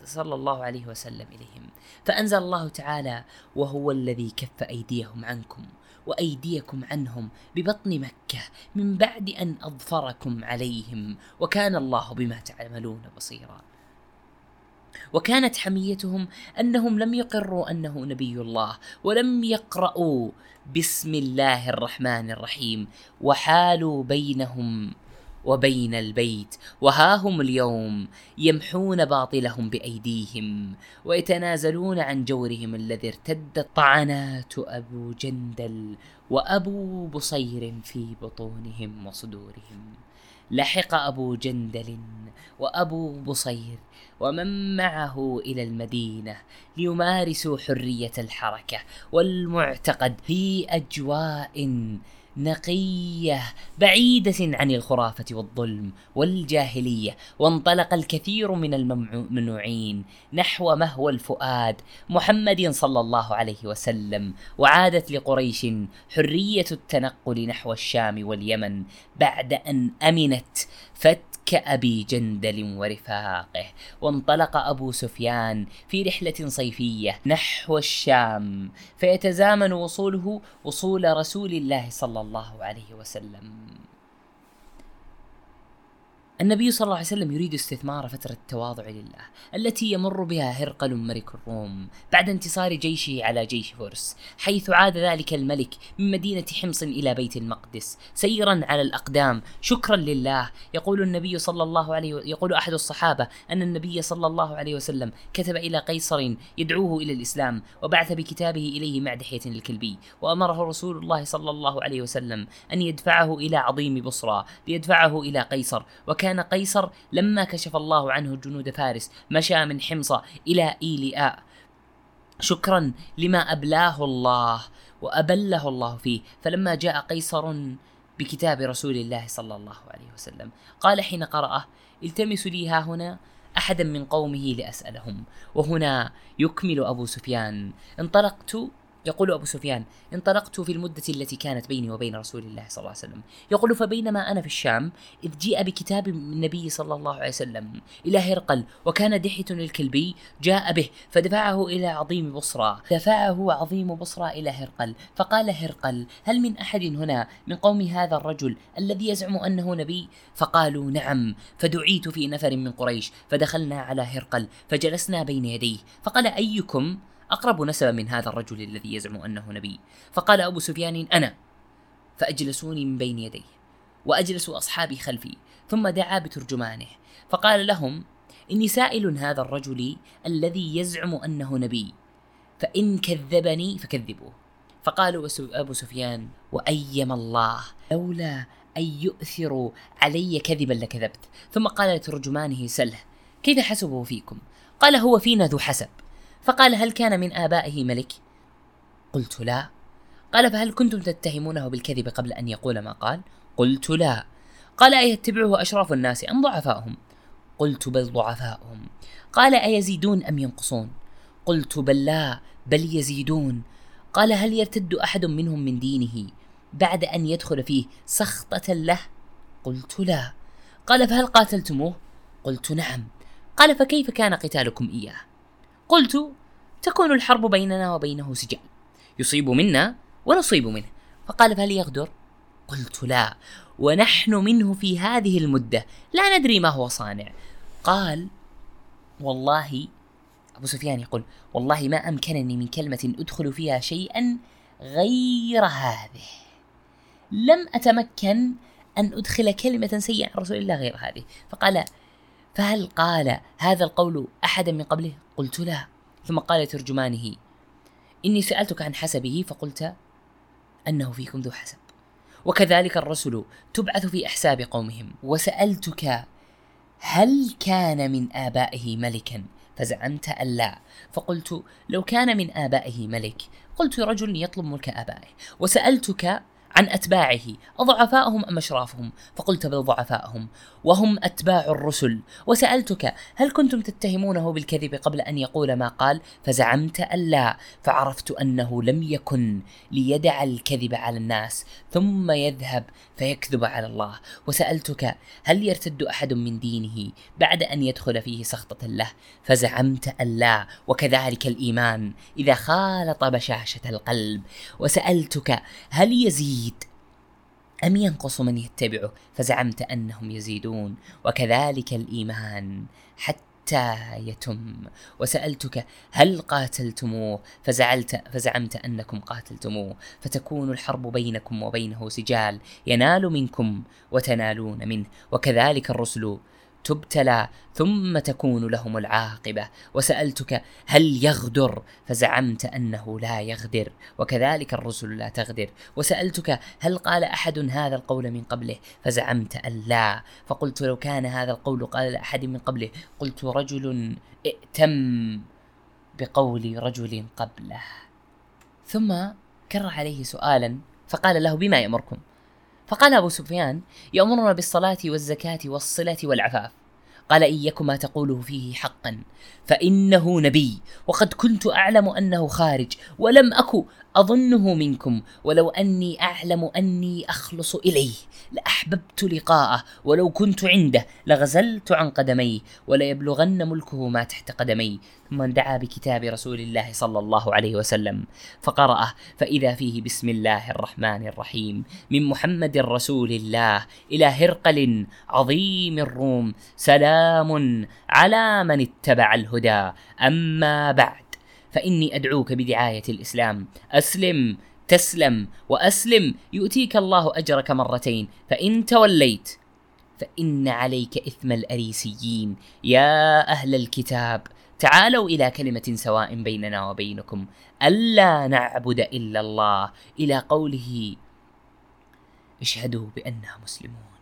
صلى الله عليه وسلم إليهم. فأنزل الله تعالى وهو الذي كف أيديهم عنكم وأيديكم عنهم ببطن مكة من بعد أن أظفركم عليهم وكان الله بما تعملون بصيرا. وكانت حميتهم أنهم لم يقروا أنه نبي الله ولم يقرأوا بسم الله الرحمن الرحيم وحالوا بينهم. وبين البيت وها هم اليوم يمحون باطلهم بأيديهم ويتنازلون عن جورهم الذي ارتدت طعنات أبو جندل وأبو بصير في بطونهم وصدورهم. لحق أبو جندل وأبو بصير ومن معه إلى المدينة ليمارسوا حرية الحركة والمعتقد في أجواء نقية بعيدة عن الخرافة والظلم والجاهلية وانطلق الكثير من الممنوعين نحو مهوى الفؤاد محمد صلى الله عليه وسلم وعادت لقريش حرية التنقل نحو الشام واليمن بعد أن أمنت فت كأبي جندل ورفاقه وانطلق أبو سفيان في رحلة صيفية نحو الشام فيتزامن وصوله وصول رسول الله صلى الله عليه وسلم. النبي صلى الله عليه وسلم يريد استثمار فترة التواضع لله التي يمر بها هرقل ملك الروم بعد انتصار جيشه على جيش فرس حيث عاد ذلك الملك من مدينة حمص إلى بيت المقدس سيرا على الأقدام شكرا لله. يقول النبي صلى الله عليه و... يقول أحد الصحابة أن النبي صلى الله عليه وسلم كتب إلى قيصر يدعوه إلى الإسلام وبعث بكتابه إليه مع دحية الكلبي وأمره رسول الله صلى الله عليه وسلم أن يدفعه إلى عظيم بصرى ليدفعه إلى قيصر وكان كان قيصر لما كشف الله عنه جنود فارس مشى من حمص إلى إيلياء. شكرا لما أبلاه الله وأبله الله فيه. فلما جاء قيصر بكتاب رسول الله صلى الله عليه وسلم قال حين قرأه التمس لي ها هنا أحدا من قومه لأسألهم وهنا يكمل أبو سفيان. انطلقت يقول أبو سفيان انطلقت في المدة التي كانت بيني وبين رسول الله صلى الله عليه وسلم. يقول فبينما أنا في الشام إذ جيء بكتاب النبي صلى الله عليه وسلم إلى هرقل وكان دحية الكلبي جاء به فدفعه إلى عظيم بصرى دفعه عظيم بصرى إلى هرقل. فقال هرقل هل من أحد هنا من قوم هذا الرجل الذي يزعم أنه نبي؟ فقالوا نعم. فدعيت في نفر من قريش فدخلنا على هرقل فجلسنا بين يديه. فقال أيكم؟ أقرب نسبا من هذا الرجل الذي يزعم أنه نبي. فقال أبو سفيان أنا. فأجلسوني من بين يديه وأجلس أصحابي خلفي ثم دعا بترجمانه. فقال لهم إني سائل هذا الرجل الذي يزعم أنه نبي فإن كذبني فكذبوه. فقالوا أبو سفيان وأيم الله لولا أن يؤثروا علي كذبا لكذبت. ثم قال لترجمانه سله كيف حسبه فيكم؟ قال هو فينا ذو حسب. فقال هل كان من آبائه ملك؟ قلت لا قال فهل كنتم تتهمونه بالكذب قبل أن يقول ما قال؟ قلت لا قال أيتبعه أشراف الناس أم ضعفاؤهم؟ قلت بل ضعفاؤهم قال أيزيدون أم ينقصون؟ قلت بل لا بل يزيدون قال هل يرتد أحد منهم من دينه بعد أن يدخل فيه سخطة له؟ قلت لا قال فهل قاتلتموه؟ قلت نعم قال فكيف كان قتالكم إياه؟ قلت تكون الحرب بيننا وبينه سجال يصيب منا ونصيب منه. فقال فهل يغدر؟ قلت لا. ونحن منه في هذه المدة. لا ندري ما هو صانع. قال والله أبو سفيان يقول والله ما أمكنني من كلمة أدخل فيها شيئا غير هذه. لم أتمكن أن أدخل كلمة سيئة عن رسول الله غير هذه. فقال فهل قال هذا القول أحدا من قبله؟ قلت لا. ثم قال ترجمانه إني سألتك عن حسبه فقلت أنه فيكم ذو حسب. وكذلك الرسل تبعث في أحساب قومهم وسألتك هل كان من آبائه ملكا؟ فزعمت أن لا. فقلت لو كان من آبائه ملك. قلت رجل يطلب ملك آبائه. وسألتك عن أتباعه أضعفاءهم أم أشرافهم؟ فقلت بل ضعفاءهم وهم أتباع الرسل. وسألتك هل كنتم تتهمونه بالكذب قبل أن يقول ما قال؟ فزعمت أن لا. فعرفت أنه لم يكن ليدع الكذب على الناس ثم يذهب فيكذب على الله. وسألتك هل يرتد أحد من دينه بعد أن يدخل فيه سخطة له؟ فزعمت أن لا. وكذلك الإيمان إذا خالط بشاشة القلب. وسألتك هل يزيد أم ينقص من يتبعه؟ فزعمت أنهم يزيدون وكذلك الإيمان حتى يتم. وسألتك هل قاتلتموه؟ فزعلت فزعمت أنكم قاتلتموه. فتكون الحرب بينكم وبينه سجال ينال منكم وتنالون منه. وكذلك الرسل تبتلى ثم تكون لهم العاقبة. وسألتك هل يغدر؟ فزعمت أنه لا يغدر وكذلك الرسل لا تغدر. وسألتك هل قال أحد هذا القول من قبله؟ فزعمت أن لا. فقلت لو كان هذا القول قال لأحد من قبله قلت رجل ائتم بقول رجل قبله. ثم كرر عليه سؤالا فقال له بما يأمركم؟ فقال أبو سفيان يأمرنا بالصلاة والزكاة والصلة والعفاف. قال إن يك ما تقوله فيه حقا فإنه نبي وقد كنت أعلم أنه خارج ولم أك أظنه منكم ولو أني أعلم أني أخلص إليه لأحببت لقاءه ولو كنت عنده لغزلت عن قدميه وليبلغن ملكه ما تحت قدمي ثم دعا بكتاب رسول الله صلى الله عليه وسلم فقرأه فإذا فيه بسم الله الرحمن الرحيم. من محمد رسول الله إلى هرقل عظيم الروم سلام على من اتبع الهدى أما بعد. فإني أدعوك بدعاية الإسلام. أسلم تسلم وأسلم. يؤتيك الله أجرك مرتين. فإن توليت فإن عليك إثم الأريسيين. يا أهل الكتاب تعالوا إلى كلمة سواء بيننا وبينكم. ألا نعبد إلا الله. إلى قوله اشهدوا بأننا مسلمون.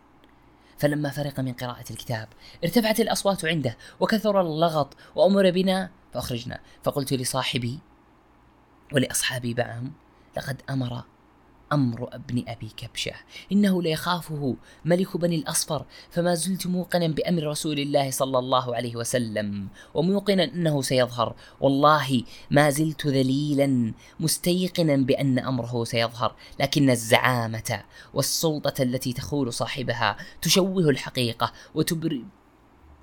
فلما فرغ من قراءة الكتاب ارتفعت الأصوات عنده وكثر اللغط وأمر بنا فأخرجنا. فقلت لصاحبي ولأصحابي معهم لقد أمر أمر ابن أبي كبشة. إنه ليخافه ملك بني الأصفر فما زلت موقنا بأمر رسول الله صلى الله عليه وسلم وموقنا أنه سيظهر. والله ما زلت ذليلا مستيقنا بأن أمره سيظهر. لكن الزعامة والسلطة التي تخول صاحبها تشوه الحقيقة وتبر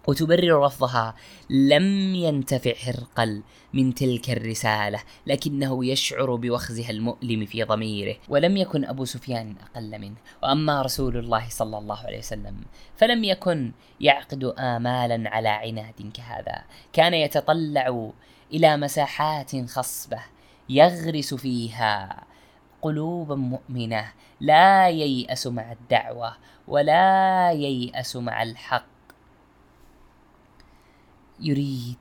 وتبرر رفضها لم ينتفع هرقل من تلك الرسالة لكنه يشعر بوخزها المؤلم في ضميره ولم يكن أبو سفيان أقل منه. وأما رسول الله صلى الله عليه وسلم فلم يكن يعقد آمالا على عناد كهذا. كان يتطلع إلى مساحات خصبة يغرس فيها قلوبا مؤمنة لا ييأس مع الدعوة ولا ييأس مع الحق. يريد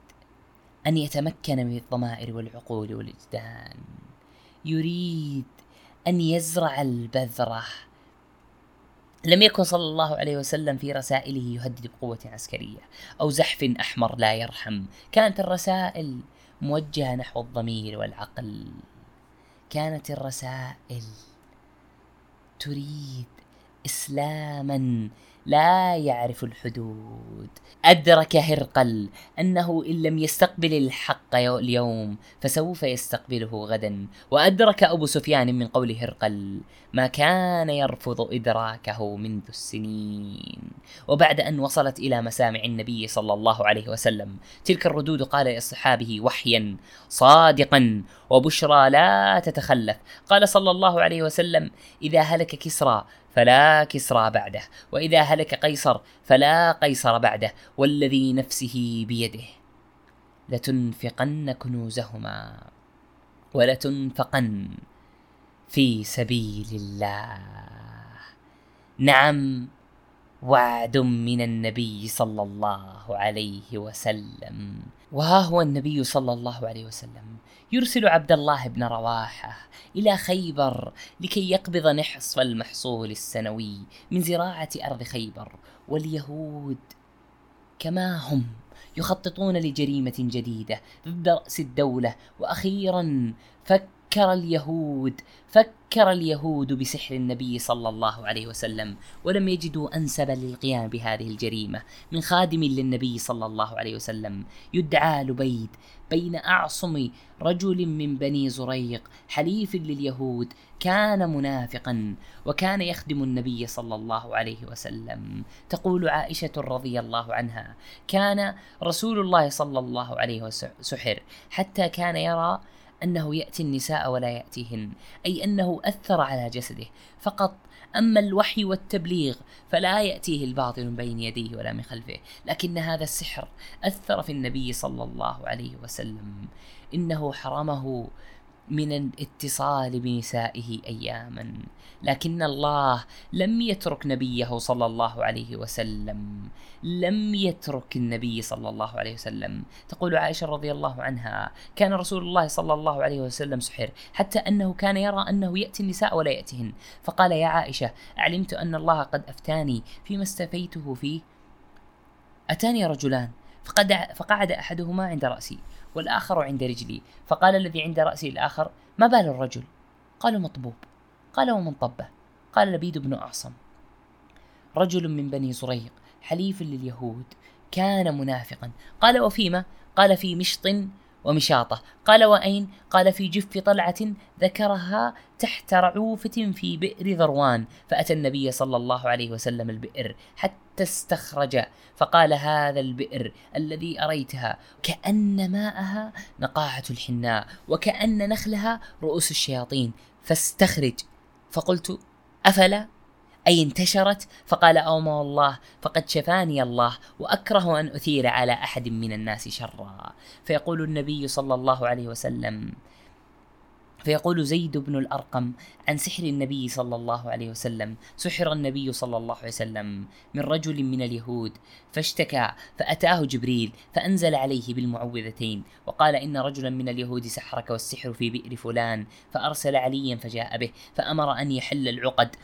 أن يتمكن من الضمائر والعقول والوجدان. يريد أن يزرع البذرة. لم يكن صلى الله عليه وسلم في رسائله يهدد بقوة عسكرية أو زحف أحمر لا يرحم. كانت الرسائل موجهة نحو الضمير والعقل. كانت الرسائل تريد إسلاما لا يعرف الحدود. أدرك هرقل أنه إن لم يستقبل الحق اليوم فسوف يستقبله غدا. وأدرك أبو سفيان من قول هرقل ما كان يرفض إدراكه منذ السنين. وبعد أن وصلت إلى مسامع النبي صلى الله عليه وسلم تلك الردود قال لأصحابه وحيا صادقا وبشرى لا تتخلف. قال صلى الله عليه وسلم إذا هلك كسرى فلا كسرى بعده وإذا هلك قيصر فلا قيصر بعده والذي نفسه بيده. لتنفقن كنوزهما ولتنفقن في سبيل الله. نعم وعد من النبي صلى الله عليه وسلم. وها هو النبي صلى الله عليه وسلم. يرسل عبد الله بن رواحة إلى خيبر لكي يقبض نحص المحصول السنوي من زراعة أرض خيبر. واليهود كما هم يخططون لجريمة جديدة ضد رأس الدولة. وأخيرا فك فكر اليهود فكر اليهود بسحر النبي صلى الله عليه وسلم ولم يجدوا انسبا للقيام بهذه الجريمة. من خادم للنبي صلى الله عليه وسلم يدعى لبيد بين أعصم رجل من بني زريق حليف لليهود كان منافقا وكان يخدم النبي صلى الله عليه وسلم. تقول عائشة رضي الله عنها كان رسول الله صلى الله عليه وسلم سحر حتى كان يرى أنه يأتي النساء ولا يأتيهن أي أنه أثر على جسده. فقط أما الوحي والتبليغ فلا يأتيه الباطل من بين يديه ولا من خلفه. لكن هذا السحر أثر في النبي صلى الله عليه وسلم. إنه حرمه من الاتصال بنسائه اياما. لكن الله لم يترك نبيه صلى الله عليه وسلم. لم يترك النبي صلى الله عليه وسلم. تقول عائشة رضي الله عنها كان رسول الله صلى الله عليه وسلم سحر حتى أنه كان يرى أنه يأتي النساء ولا ياتيهن فقال يا عائشة علمت أن الله قد أفتاني فيما استفيته فيه. أتاني رجلان فقد فقعد أحدهما عند رأسي. والآخر عند رجلي. فقال الذي عند رأسي الآخر ما بال الرجل؟ قالوا مطبوب. قال ومن طبه قال لبيد بن أعصم رجل من بني زريق حليف لليهود كان منافقا. قال وفيما قال في مشط ومشاطة. قال وأين؟ قال في جف طلعة ذكرها تحت رعوفة في بئر ذروان فأتى النبي صلى الله عليه وسلم البئر حتى استخرج فقال هذا البئر الذي أريتها كأن ماءها نقاعة الحناء وكأن نخلها رؤوس الشياطين فاستخرج. فقلت أفلا؟ أي انتشرت فقال أوما والله فقد شفاني الله وأكره أن أثير على أحد من الناس شرا. فيقول النبي صلى الله عليه وسلم فيقول زيد بن الأرقم عن سحر النبي صلى الله عليه وسلم سحر النبي صلى الله عليه وسلم من رجل من اليهود فاشتكى فأتاه جبريل فأنزل عليه بالمعوذتين وقال إن رجلا من اليهود سحرك والسحر في بئر فلان فأرسل عليا فجاء به فأمر أن يحل العقد.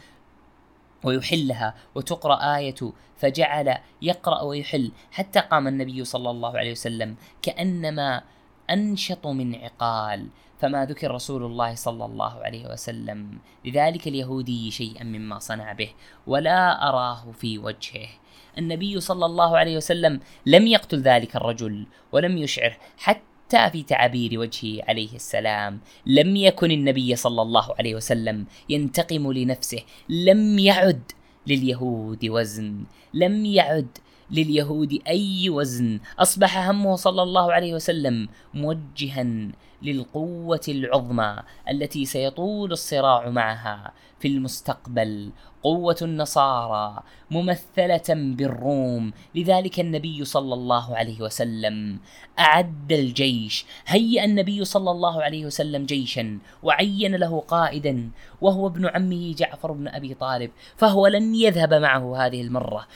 ويحلها وتقرأ آية فجعل يقرأ ويحل حتى قام النبي صلى الله عليه وسلم كأنما أنشط من عقال فما ذكر رسول الله صلى الله عليه وسلم لذلك اليهودي شيئا مما صنع به ولا أراه في وجهه. النبي صلى الله عليه وسلم لم يقتل ذلك الرجل ولم يشعره حتى حتى في تعابير وجهه عليه السلام. لم يكن النبي صلى الله عليه وسلم ينتقم لنفسه. لم يعد لليهود وزن. لم يعد لليهود أي وزن. أصبح همه صلى الله عليه وسلم موجها للقوة العظمى التي سيطول الصراع معها. في المستقبل قوة النصارى ممثلة بالروم لذلك النبي صلى الله عليه وسلم أعد الجيش هيأ النبي صلى الله عليه وسلم جيشا وعين له قائدا وهو ابن عمه جعفر بن أبي طالب فهو لن يذهب معه هذه المرة.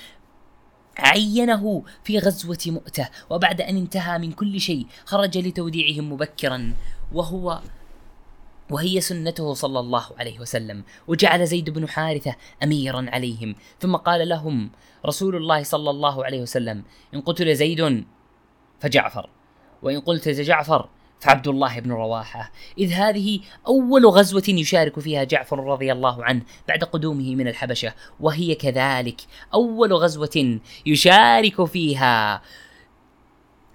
عينه في غزوة مؤتة وبعد أن انتهى من كل شيء خرج لتوديعهم مبكرا وهو وهي سنته صلى الله عليه وسلم. وجعل زيد بن حارثة أميرا عليهم. ثم قال لهم رسول الله صلى الله عليه وسلم إن قتل زيد فجعفر وإن قلت جعفر فعبد الله بن رواحة. إذ هذه أول غزوة يشارك فيها جعفر رضي الله عنه بعد قدومه من الحبشة وهي كذلك أول غزوة يشارك فيها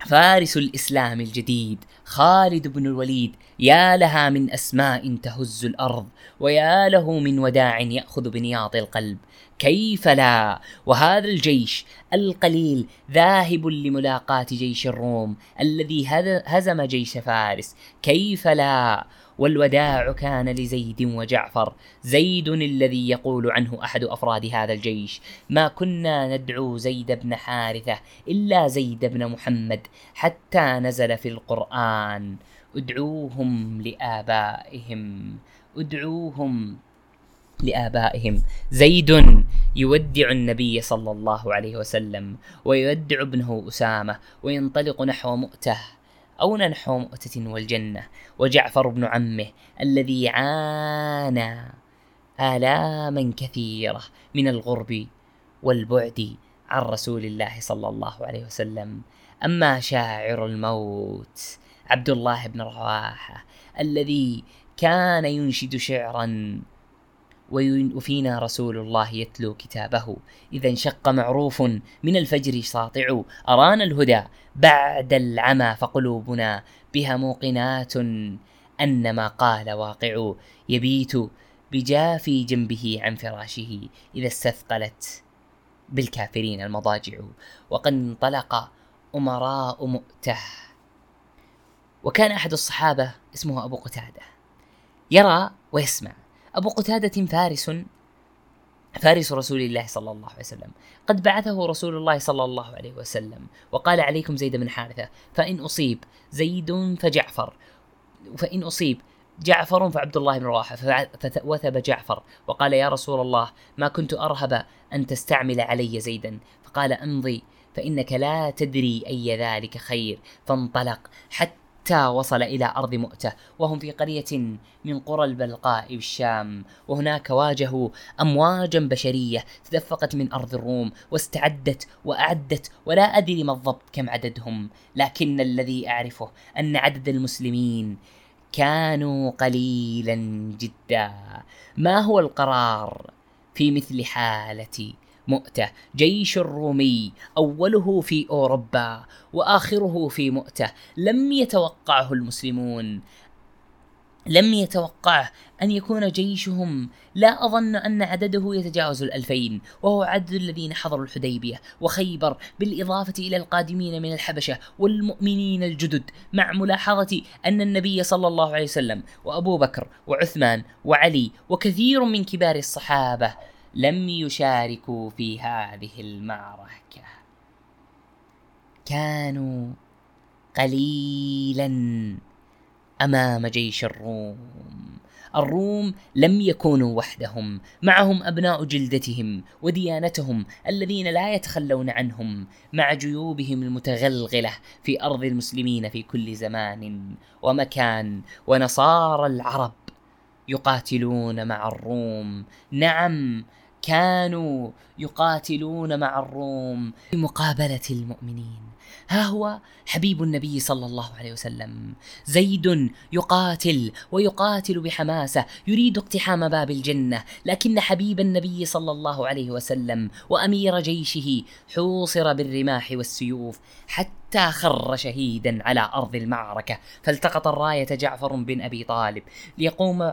فارس الإسلام الجديد. خالد بن الوليد يا لها من أسماء تهز الأرض ويا له من وداع يأخذ بنياط القلب. كيف لا؟ وهذا الجيش القليل ذاهب لملاقاة جيش الروم الذي هزم جيش فارس. كيف لا؟ والوداع كان لزيد وجعفر. زيد الذي يقول عنه أحد أفراد هذا الجيش ما كنا ندعو زيد بن حارثة إلا زيد بن محمد حتى نزل في القرآن. ادعوهم لآبائهم ادعوهم لآبائهم. زيد يودع النبي صلى الله عليه وسلم ويودع ابنه أسامة وينطلق نحو مؤتة أو نحو مؤتة والجنة وجعفر بن عمه الذي عانى آلاما كثيرة من الغرب والبعد عن رسول الله صلى الله عليه وسلم. أما شاعر الموت عبد الله بن رواحة الذي كان ينشد شعرا وفينا رسول الله يتلو كتابه. إذا انشق معروف من الفجر ساطع أرانا الهدى بعد العمى فقلوبنا بها موقنات أن ما قال واقع. يبيت بجافي جنبه عن فراشه إذا استثقلت بالكافرين المضاجع. وقد انطلق أمراء مؤتة. وكان أحد الصحابة اسمه أبو قتادة. يرى ويسمع. أبو قتادة فارس فارس رسول الله صلى الله عليه وسلم. قد بعثه رسول الله صلى الله عليه وسلم وقال عليكم زيد بن حارثة فإن أصيب زيد فجعفر. فإن أصيب جعفر فعبد الله بن رواحة فوثب جعفر وقال يا رسول الله ما كنت أرهب أن تستعمل علي زيدا. فقال أمضي فإنك لا تدري أي ذلك خير. فانطلق حتى حتى وصل إلى أرض مؤتة؟ وهم في قرية من قرى البلقاء بالشام وهناك واجهوا أمواجا بشرية تدفقت من أرض الروم واستعدت وأعدت ولا أدري ما الضبط كم عددهم لكن الذي أعرفه أن عدد المسلمين كانوا قليلا جدا. ما هو القرار في مثل حالتي؟ مؤتة. جيش الرومي أوله في أوروبا وآخره في مؤتة. لم يتوقعه المسلمون. لم يتوقعه أن يكون جيشهم. لا أظن أن عدده يتجاوز الألفين. وهو عدد الذين حضروا الحديبية وخيبر بالإضافة إلى القادمين من الحبشة والمؤمنين الجدد مع ملاحظة أن النبي صلى الله عليه وسلم وأبو بكر وعثمان وعلي وكثير من كبار الصحابة لم يشاركوا في هذه المعركة. كانوا قليلا أمام جيش الروم. الروم لم يكونوا وحدهم. معهم أبناء جلدتهم وديانتهم الذين لا يتخلون عنهم مع جيوبهم المتغلغلة في أرض المسلمين في كل زمان ومكان. ونصارى العرب يقاتلون مع الروم. نعم كانوا يقاتلون مع الروم في مقابلة المؤمنين. ها هو حبيب النبي صلى الله عليه وسلم. زيد يقاتل ويقاتل بحماسة يريد اقتحام باب الجنة. لكن حبيب النبي صلى الله عليه وسلم وأمير جيشه حوصر بالرماح والسيوف حتى خر شهيدا على أرض المعركة. فالتقط الراية جعفر بن أبي طالب ليقوم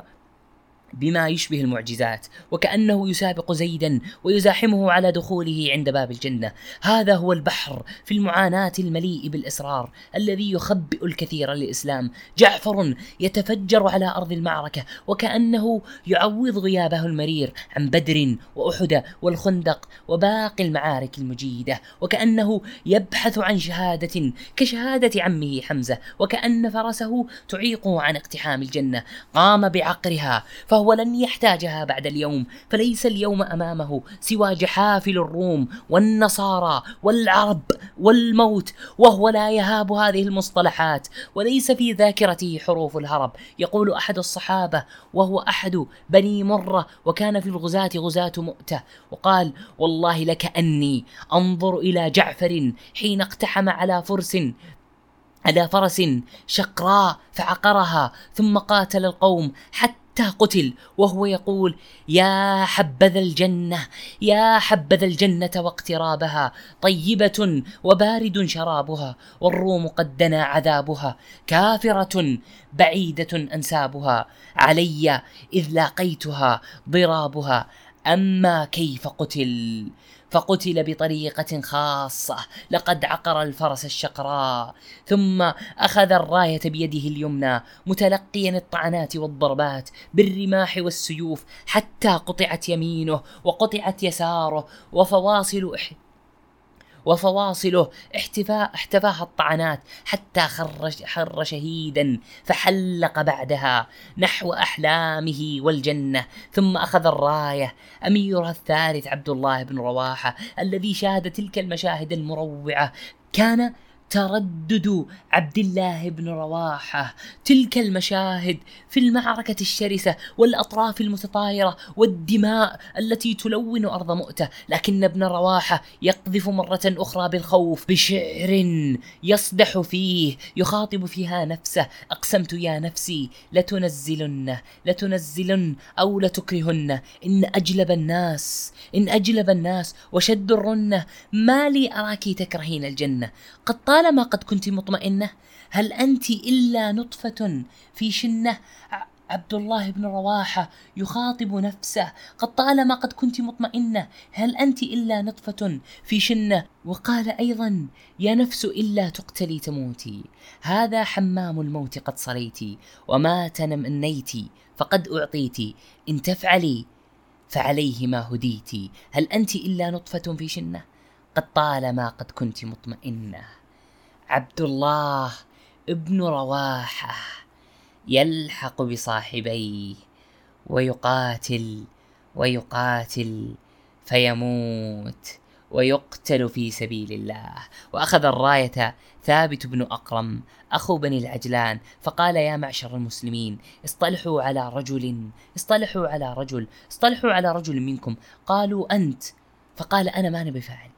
بما يشبه المعجزات وكأنه يسابق زيدا ويزاحمه على دخوله عند باب الجنة. هذا هو البحر في المعاناة المليء بالإصرار الذي يخبئ الكثير للإسلام. جعفر يتفجر على أرض المعركة وكأنه يعوض غيابه المرير عن بدر وأحد والخندق وباقي المعارك المجيدة. وكأنه يبحث عن شهادة كشهادة عمه حمزة وكأن فرسه تعيقه عن اقتحام الجنة. قام بعقرها فهو فهو لن يحتاجها بعد اليوم فليس اليوم أمامه سوى جحافل الروم والنصارى والعرب والموت وهو لا يهاب هذه المصطلحات وليس في ذاكرته حروف الهرب. يقول أحد الصحابة وهو أحد بني مرة وكان في الغزاة غزاة مؤتة وقال والله لكأني أنظر إلى جعفر حين اقتحم على فرس على فرس شقراء فعقرها ثم قاتل القوم حتى قتل وهو يقول يا حبذا الجنة يا حبذا الجنة واقترابها طيبة وبارد شرابها والروم قد دنا عذابها كافرة بعيدة أنسابها علي إذ لاقيتها ضرابها أما كيف قتل؟ فقتل بطريقة خاصة. لقد عقر الفرس الشقراء. ثم أخذ الراية بيده اليمنى متلقيا الطعنات والضربات بالرماح والسيوف حتى قطعت يمينه وقطعت يساره وفواصل وفواصله احتفاء احتفاها الطعنات حتى خر, خر شهيدا فحلق بعدها نحو أحلامه والجنة. ثم أخذ الراية أميرها الثالث عبد الله بن رواحة الذي شاهد تلك المشاهد المروعة. كان تردد عبد الله بن رواحة. تلك المشاهد في المعركة الشرسة والأطراف المتطايرة والدماء التي تلون أرض مؤتة. لكن ابن رواحة يقذف مرة أخرى بالخوف بشعر يصدح فيه يخاطب فيها نفسه. أقسمت يا نفسي لتنزلن لتنزلن أو لتكرهن. إن أجلب الناس إن أجلب الناس وشد الرنة ما لي أراك تكرهين الجنة. قد طالما قد كنت مطمئنة؟ هل أنت إلا نطفة في شنة؟ عبد الله بن رواحة يخاطب نفسه قد طالما قد كنت مطمئنة. هل أنت إلا نطفة في شنة؟ وقال أيضا يا نفس إلا تقتلي تموتي. هذا حمام الموت قد صليتي وما تنمنيتي فقد أعطيتي إن تفعلي فعليه ما هديتي هل أنت إلا نطفة في شنة؟ قد طالما قد كنت مطمئنة. عبد الله ابن رواحة يلحق بصاحبيه ويقاتل ويقاتل فيموت ويقتل في سبيل الله. وأخذ الراية ثابت بن أقرم أخو بني العجلان فقال يا معشر المسلمين اصطلحوا على رجل اصطلحوا على رجل اصطلحوا على رجل منكم. قالوا أنت. فقال أنا ما أنا بفاعل.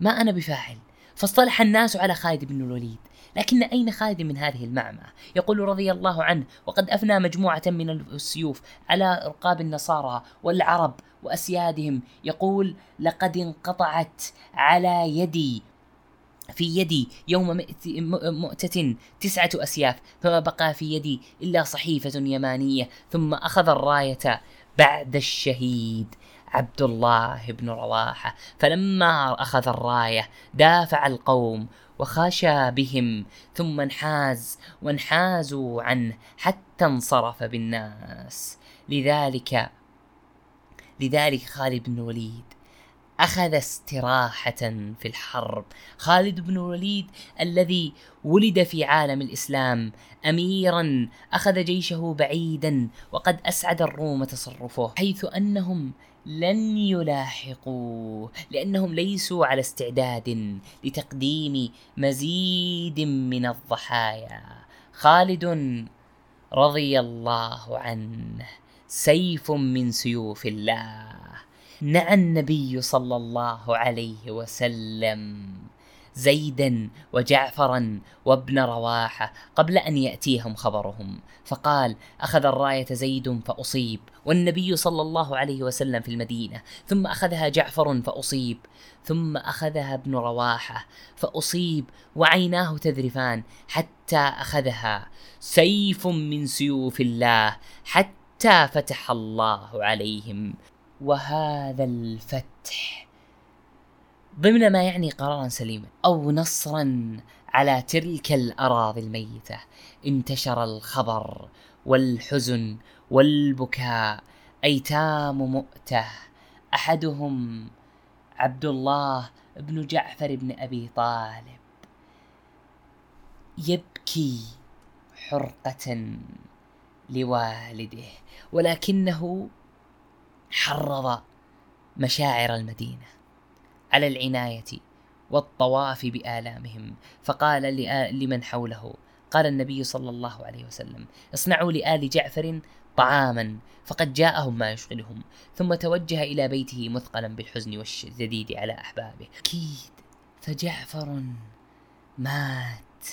ما أنا بفاعل. فاصطلح الناس على خالد بن الوليد. لكن أين خالد من هذه المعمعة؟ يقول رضي الله عنه وقد أفنى مجموعة من السيوف على رقاب النصارى والعرب وأسيادهم. يقول لقد انقطعت على يدي في يدي يوم مؤتة تسعة أسياف فما بقى في يدي إلا صحيفة يمانية ثم أخذ الراية بعد الشهيد. عبد الله بن رواحة فلما أخذ الراية دافع القوم وخشى بهم ثم انحاز وانحازوا عنه حتى انصرف بالناس. لذلك لذلك خالد بن الوليد أخذ استراحة في الحرب. خالد بن الوليد الذي ولد في عالم الإسلام أميرا أخذ جيشه بعيدا وقد أسعد الروم تصرفه حيث أنهم لن يلاحقوه لأنهم ليسوا على استعداد لتقديم مزيد من الضحايا. خالد رضي الله عنه سيف من سيوف الله. نعى النبي صلى الله عليه وسلم. زيدا وجعفرا وابن رواحة قبل أن يأتيهم خبرهم. فقال أخذ الراية زيد فأصيب والنبي صلى الله عليه وسلم في المدينة. ثم أخذها جعفر فأصيب ثم أخذها ابن رواحة فأصيب وعيناه تذرفان حتى أخذها. سيف من سيوف الله حتى فتح الله عليهم. وهذا الفتح ضمن ما يعني قرارا سليما أو نصرا على تلك الأراضي الميتة. انتشر الخبر والحزن والبكاء. أيتام مؤتة. أحدهم عبد الله بن جعفر بن أبي طالب. يبكي حرقة لوالده ولكنه حرض مشاعر المدينة. على العناية والطواف بآلامهم. فقال لمن حوله. قال النبي صلى الله عليه وسلم اصنعوا لآل جعفر طعاما فقد جاءهم ما يشغلهم ثم توجه إلى بيته مثقلا بالحزن والشديد على أحبابه. أكيد فجعفر مات.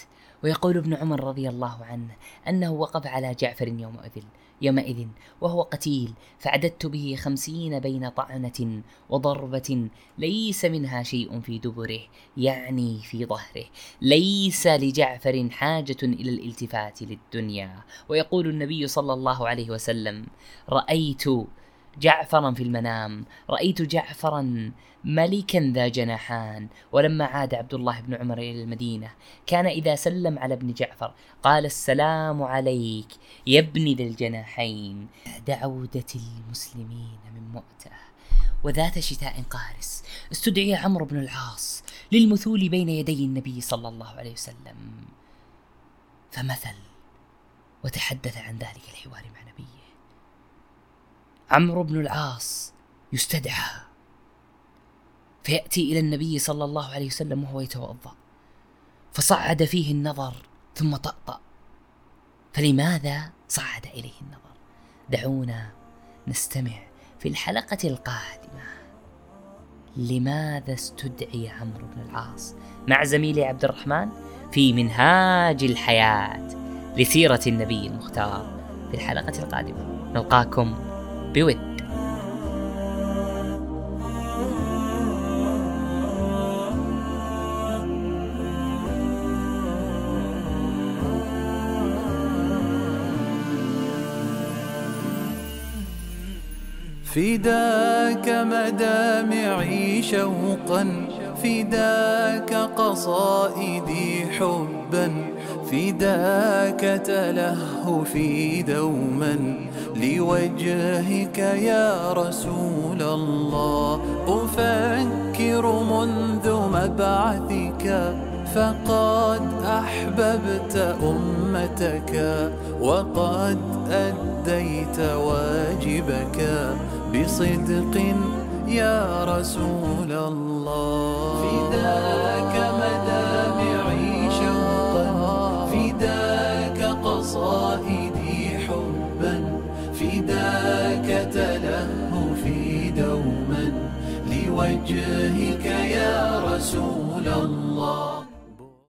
ويقول ابن عمر رضي الله عنه أنه وقف على جعفر يومئذ. يومئذ وهو قتيل فعددت به خمسين بين طعنة وضربة ليس منها شيء في دبره يعني في ظهره. ليس لجعفر حاجة إلى الالتفات للدنيا. ويقول النبي صلى الله عليه وسلم رأيت جعفرا في المنام. رأيت جعفرا ملكا ذا جناحان. ولما عاد عبد الله بن عمر إلى المدينة كان إذا سلم على ابن جعفر قال السلام عليك يا ابن ذي الجناحين. دعودة المسلمين من مؤتة وذات شتاء قارس استدعي عمرو بن العاص للمثول بين يدي النبي صلى الله عليه وسلم. فمثل وتحدث عن ذلك الحوار مع نبيه. عمرو بن العاص يستدعى. فيأتي إلى النبي صلى الله عليه وسلم وهو يتوضأ. فصعد فيه النظر ثم طأطأ. فلماذا صعد إليه النظر؟ دعونا نستمع في الحلقة القادمة. لماذا استدعي عمرو بن العاص؟ مع زميلي عبد الرحمن في منهاج الحياة لسيرة النبي المختار في الحلقة القادمة. نلقاكم بود فداك مدامعي شوقا فداك قصائدي حبا فداك تلهفي دوما. لوجهك يا رسول الله. أفكر منذ مبعثك فقد أحببت أمتك وقد أديت واجبك. بصدق يا رسول الله. فداك وجهك يا رسول الله.